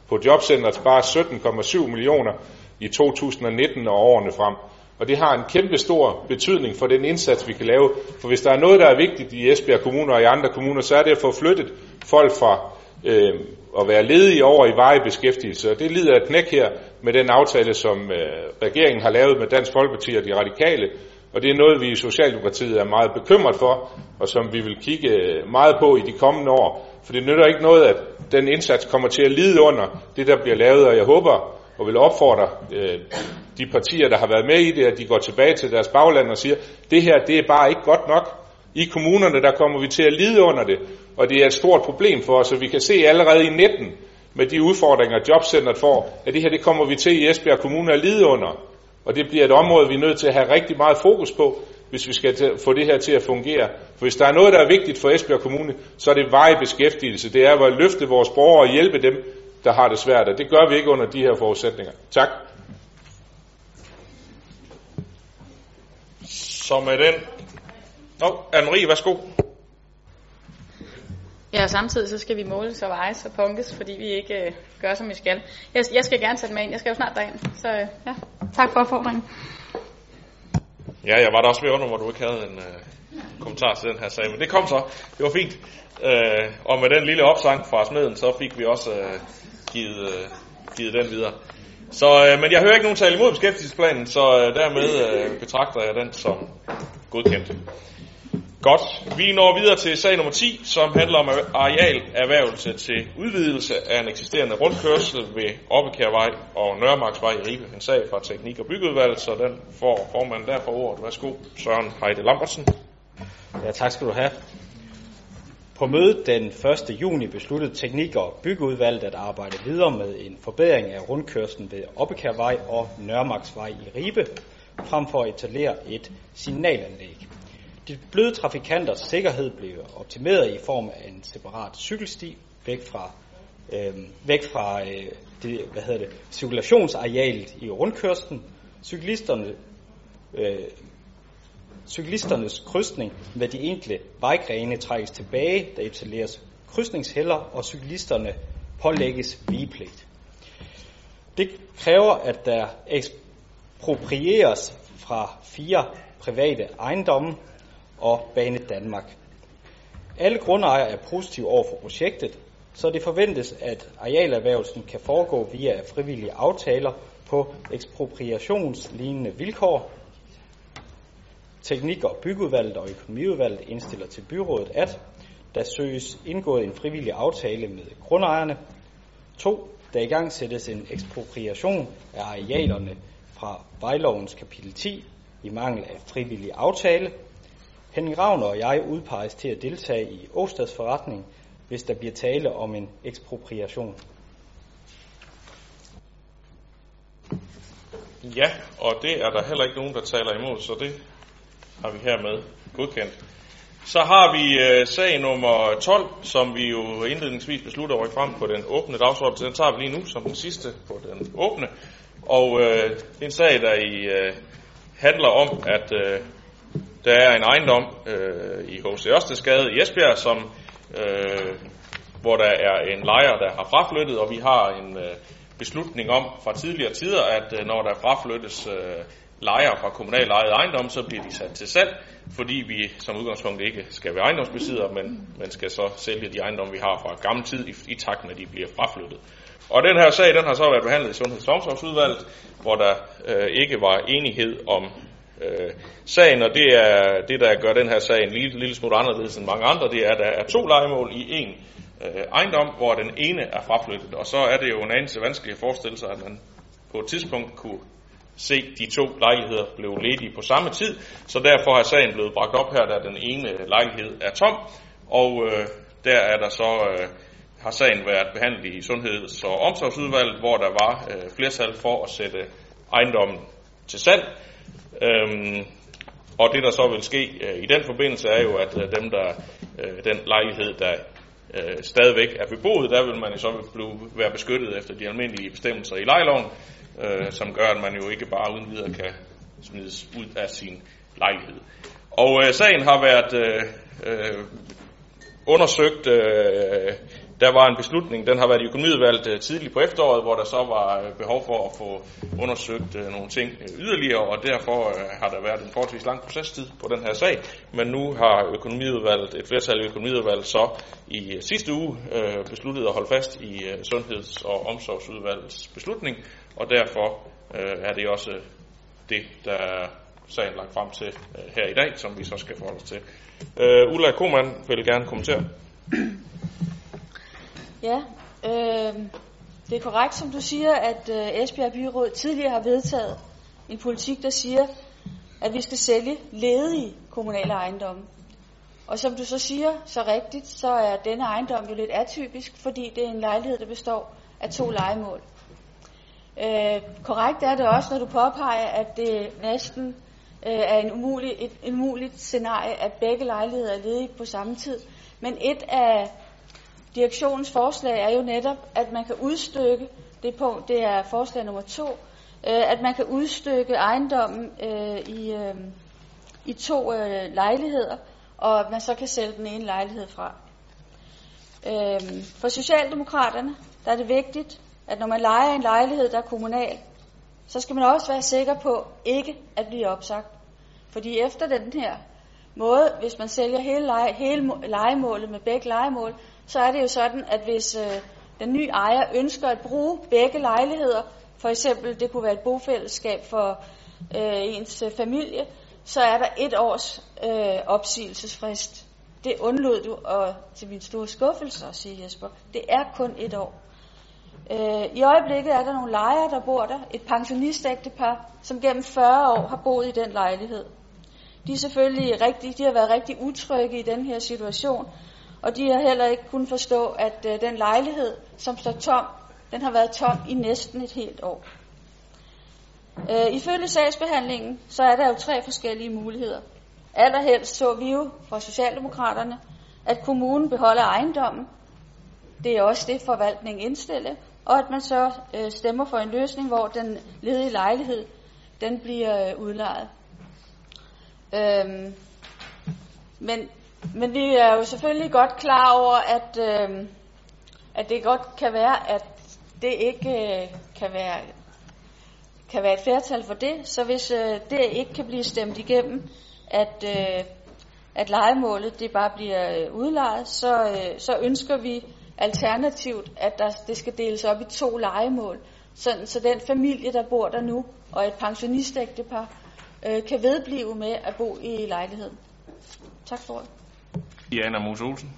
på jobcentret spare 17,7 millioner i 2019 og årene frem. Og det har en kæmpe stor betydning for den indsats, vi kan lave. For hvis der er noget, der er vigtigt i Esbjerg Kommune og i andre kommuner, så er det at få flyttet folk fra øh, at være ledige over i varig beskæftigelse. Og det lider et knæk her med den aftale, som øh, regeringen har lavet med Dansk Folkeparti og de radikale. Og det er noget, vi i Socialdemokratiet er meget bekymret for, og som vi vil kigge øh, meget på i de kommende år. For det nytter ikke noget, at den indsats kommer til at lide under det, der bliver lavet, og jeg håber og vil opfordre øh, de partier, der har været med i det, at de går tilbage til deres bagland og siger, det her, det er bare ikke godt nok. I kommunerne, der kommer vi til at lide under det, og det er et stort problem for os, og vi kan se allerede i 19 med de udfordringer, jobcentret får, at det her, det kommer vi til i Esbjerg Kommune at lide under. Og det bliver et område, vi er nødt til at have rigtig meget fokus på, hvis vi skal få det her til at fungere. For hvis der er noget, der er vigtigt for Esbjerg Kommune, så er det vej beskæftigelse. Det er at løfte vores borgere og hjælpe dem, der har det svært. Og det gør vi ikke under de her forudsætninger. Tak. Så med den Nå, Anne-Marie, værsgo. Ja, og samtidig så skal vi måles og vejes og punkes, fordi vi ikke øh, gør, som vi skal. Jeg, jeg skal gerne tage mig med ind. Jeg skal jo snart derind. Så øh, ja, tak for opfordringen. Ja, jeg var da også ved under, hvor du ikke havde en øh, kommentar til den her sag, men det kom så. Det var fint. Øh, og med den lille opsang fra smeden, så fik vi også øh, givet, øh, givet den videre. Så, øh, men jeg hører ikke nogen tale imod beskæftigelsesplanen, så øh, dermed øh, betragter jeg den som godkendt. Godt. Vi når videre til sag nummer 10, som handler om arealerhvervelse til udvidelse af en eksisterende rundkørsel ved Oppekærvej og Nørremarksvej i Ribe. En sag fra Teknik- og Byggeudvalget, så den får formanden derfor ordet. Værsgo, Søren Heide Lambertsen. Ja, tak skal du have. På mødet den 1. juni besluttede Teknik- og Byggeudvalget at arbejde videre med en forbedring af rundkørslen ved Oppekærvej og Nørremarksvej i Ribe, frem for at etablere et signalanlæg. De bløde trafikanters sikkerhed blev optimeret i form af en separat cykelsti væk fra, øh, væk fra øh, det, hvad hedder det, cirkulationsarealet i rundkørslen. Cyklisterne, øh, cyklisternes krydsning med de enkelte vejgrene trækkes tilbage, der etableres krydsningsheller, og cyklisterne pålægges vigepligt. Det kræver, at der eksproprieres fra fire private ejendomme og Bane Danmark. Alle grundejere er positive over for projektet, så det forventes, at arealerhvervelsen kan foregå via frivillige aftaler på ekspropriationslignende vilkår. Teknik- og byggeudvalget og økonomiudvalget indstiller til byrådet, at der søges indgået en frivillig aftale med grundejerne. 2. Der i gang sættes en ekspropriation af arealerne fra vejlovens kapitel 10 i mangel af frivillig aftale. Henning Ravner og jeg udpeges til at deltage i Åstads forretning, hvis der bliver tale om en ekspropriation. Ja, og det er der heller ikke nogen, der taler imod, så det har vi hermed godkendt. Så har vi øh, sag nummer 12, som vi jo indledningsvis beslutter at rykke frem på den åbne dagsorden. Så den tager vi lige nu som den sidste på den åbne. Og øh, det er en sag, der i, øh, handler om, at øh, der er en ejendom øh, i H.C. Ørstedsgade i Esbjerg, som, øh, hvor der er en lejer, der har fraflyttet, og vi har en øh, beslutning om fra tidligere tider, at øh, når der fraflyttes øh, lejer fra kommunal ejet ejendom, så bliver de sat til salg, fordi vi som udgangspunkt ikke skal være ejendomsbesidder, men, man skal så sælge de ejendomme, vi har fra gammel tid i, i takt med, at de bliver fraflyttet. Og den her sag, den har så været behandlet i Sundheds- og hvor der øh, ikke var enighed om øh, sagen, og det er det, der gør den her sag en lille, lille smule anderledes end mange andre, det er, at der er to legemål i en øh, ejendom, hvor den ene er fraflyttet, og så er det jo en anelse vanskeligt at forestille sig, at man på et tidspunkt kunne se de to lejligheder blev ledige på samme tid, så derfor er sagen blevet bragt op her, da den ene lejlighed er tom, og øh, der er der så øh, har sagen været behandlet i Sundheds- og Omsorgsudvalget, hvor der var øh, flertal for at sætte ejendommen til salg. Øhm, og det der så vil ske øh, i den forbindelse er jo, at øh, dem der øh, den lejlighed, der øh, stadigvæk er beboet, der vil man jo så blive, være beskyttet efter de almindelige bestemmelser i lejeloven, øh, som gør, at man jo ikke bare uden videre kan smides ud af sin lejlighed. Og øh, sagen har været øh, øh, undersøgt øh, der var en beslutning, den har været i økonomiudvalget øh, tidligt på efteråret, hvor der så var øh, behov for at få undersøgt øh, nogle ting yderligere, og derfor har der været en forholdsvis lang procestid på den her sag. Men nu har økonomiudvalget, et flertal i økonomiudvalget så i sidste uge besluttet at holde fast i Sundheds- og Omsorgsudvalgets beslutning, og derfor er det også det, der er sagen lagt frem til her i dag, som vi så skal forholde os til. Ulla Koman vil gerne kommentere. *clears throat* Ja, øh, det er korrekt, som du siger, at øh, Esbjerg Byråd tidligere har vedtaget en politik, der siger, at vi skal sælge ledige kommunale ejendomme. Og som du så siger, så rigtigt, så er denne ejendom jo lidt atypisk, fordi det er en lejlighed, der består af to legemål. Øh, korrekt er det også, når du påpeger, at det næsten øh, er en umulig, et, et umuligt scenarie, at begge lejligheder er ledige på samme tid. Men et af direktionens forslag er jo netop, at man kan udstykke, det punkt, det er forslag nummer to, øh, at man kan udstykke ejendommen øh, i, øh, i to øh, lejligheder, og at man så kan sælge den ene lejlighed fra. Øh, for Socialdemokraterne der er det vigtigt, at når man leger en lejlighed, der er kommunal, så skal man også være sikker på ikke at blive opsagt. Fordi efter den her måde, hvis man sælger hele, leje, hele legemålet med begge legemål, så er det jo sådan, at hvis øh, den nye ejer ønsker at bruge begge lejligheder, for eksempel det kunne være et bofællesskab for øh, ens øh, familie, så er der et års øh, opsigelsesfrist. Det undlod du og til min store skuffelse at sige, Jesper. Det er kun et år. Øh, I øjeblikket er der nogle lejere, der bor der. Et pensionistægtepar, som gennem 40 år har boet i den lejlighed. De er selvfølgelig rigtig, de har været rigtig utrygge i den her situation, og de har heller ikke kunnet forstå, at øh, den lejlighed, som står tom, den har været tom i næsten et helt år. Øh, ifølge sagsbehandlingen, så er der jo tre forskellige muligheder. Allerhelst så vi jo fra Socialdemokraterne, at kommunen beholder ejendommen. Det er også det, forvaltningen indstiller. Og at man så øh, stemmer for en løsning, hvor den ledige lejlighed, den bliver øh, udlejet. Øhm, men, men vi er jo selvfølgelig godt klar over, at, øh, at det godt kan være, at det ikke øh, kan være kan være et flertal for det, så hvis øh, det ikke kan blive stemt igennem, at, øh, at legemålet det bare bliver øh, udlejet, så, øh, så ønsker vi alternativt, at der, det skal deles op i to legemål, sådan, så den familie, der bor der nu, og et pensionistægtepar, øh, kan vedblive med at bo i lejligheden. Tak for det. Diana Mose Olsen.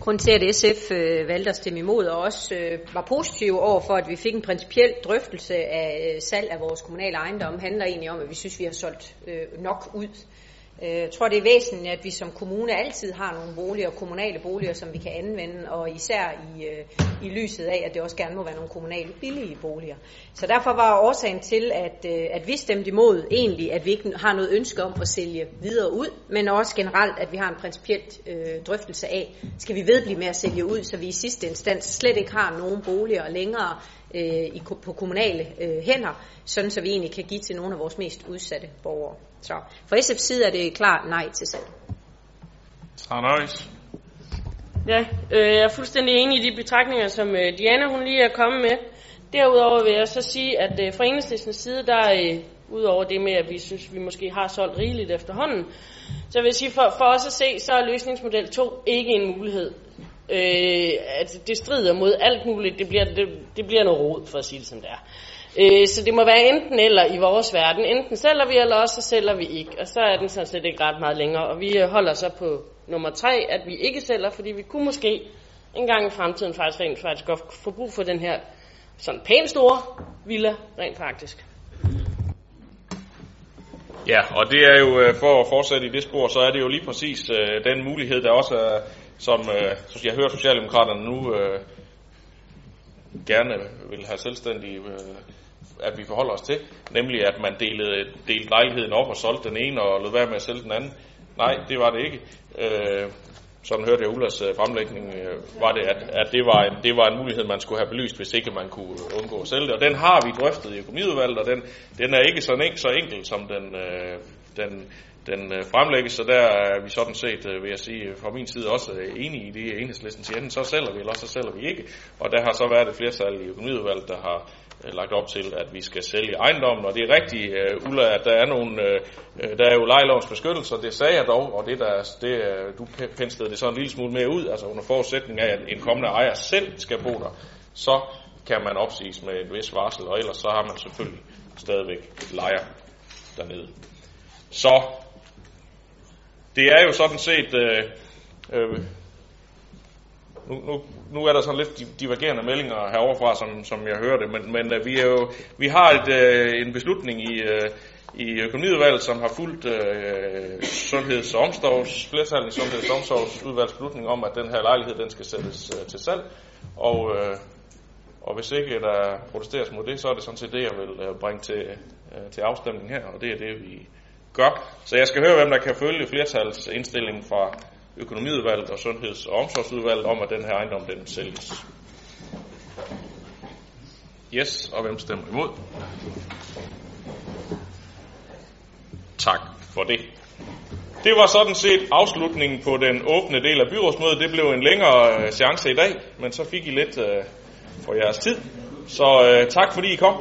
Grunden til, at SF øh, valgte at stemme imod, og også øh, var positiv over for, at vi fik en principiel drøftelse af øh, salg af vores kommunale ejendom, handler egentlig om, at vi synes, vi har solgt øh, nok ud. Øh, jeg tror, det er væsentligt, at vi som kommune altid har nogle boliger, kommunale boliger, som vi kan anvende, og især i, øh, i lyset af, at det også gerne må være nogle kommunale billige boliger. Så derfor var årsagen til, at, øh, at vi stemte imod egentlig, at vi ikke har noget ønske om at sælge videre ud, men også generelt, at vi har en principielt øh, drøftelse af, skal vi vedblive med at sælge ud, så vi i sidste instans slet ikke har nogen boliger længere øh, i, på kommunale øh, hænder, sådan så vi egentlig kan give til nogle af vores mest udsatte borgere. Så for SF's side er det klart nej til salg. Tranøjs. Ja, øh, jeg er fuldstændig enig i de betragtninger, som øh, Diana hun lige er kommet med. Derudover vil jeg så sige, at øh, fra enhedslistens side, der øh, udover det med, at vi synes, vi måske har solgt rigeligt efterhånden, så vil jeg sige, for, for os at se, så er løsningsmodel 2 ikke en mulighed. Øh, altså, det strider mod alt muligt. Det bliver, det, det bliver noget rod, for at sige det som det er. Øh, så det må være enten eller i vores verden. Enten sælger vi, eller også så sælger vi ikke. Og så er den sådan set ikke ret meget længere. Og vi øh, holder så på nummer tre, at vi ikke sælger, fordi vi kunne måske en gang i fremtiden faktisk rent faktisk godt få brug for den her sådan pænt store villa, rent faktisk. Ja, og det er jo, øh, for at fortsætte i det spor, så er det jo lige præcis øh, den mulighed, der også er, som øh, jeg hører Socialdemokraterne nu øh, gerne vil have selvstændig, øh, at vi forholder os til, nemlig at man delede, delte lejligheden op og solgte den ene og lod være med at sælge den anden. Nej, det var det ikke. Øh, sådan hørte jeg Ullas øh, fremlægning, øh, var det, at, at det, var en, det var en mulighed, man skulle have belyst, hvis ikke man kunne undgå at sælge det. Og den har vi drøftet i økonomiudvalget, og den, den er ikke sådan, en, så enkel, som den, øh, den, den øh, fremlægges, så der er vi sådan set, øh, vil jeg sige, fra min side også øh, enige i det, enhedslisten siger, enten så sælger vi, eller så sælger vi ikke. Og der har så været et flertal i økonomiudvalget, der har øh, lagt op til, at vi skal sælge ejendommen. Og det er rigtigt, uh, Ulla, at der er, nogle, øh, øh, der er jo lejelovens beskyttelse, det sagde jeg dog, og det der, det, du pensede det så en lille smule mere ud, altså under forudsætning af, at en kommende ejer selv skal bo der, så kan man opsiges med et vis varsel, og ellers så har man selvfølgelig stadigvæk lejer dernede. Så det er jo sådan set øh, øh, nu, nu, nu er der sådan lidt divergerende meldinger heroverfra, som, som jeg hører det, men, men øh, vi, er jo, vi har et, øh, en beslutning i, øh, i økonomiudvalget, som har fulgt øh, sundheds- og omsorgs, flertallet i sundheds- og omsorgsudvalgets beslutning om, at den her lejlighed den skal sættes øh, til salg. Og, øh, og hvis ikke øh, der protesteres mod det, så er det sådan set det, jeg vil øh, bringe til, øh, til afstemning her, og det er det, vi gør. Så jeg skal høre, hvem der kan følge flertalsindstillingen fra økonomiudvalget og sundheds- og omsorgsudvalget om, at den her ejendom den sælges. Yes, og hvem stemmer imod? Tak. for det. Det var sådan set afslutningen på den åbne del af byrådsmødet. Det blev en længere øh, chance i dag, men så fik I lidt øh, for jeres tid. Så øh, tak fordi I kom.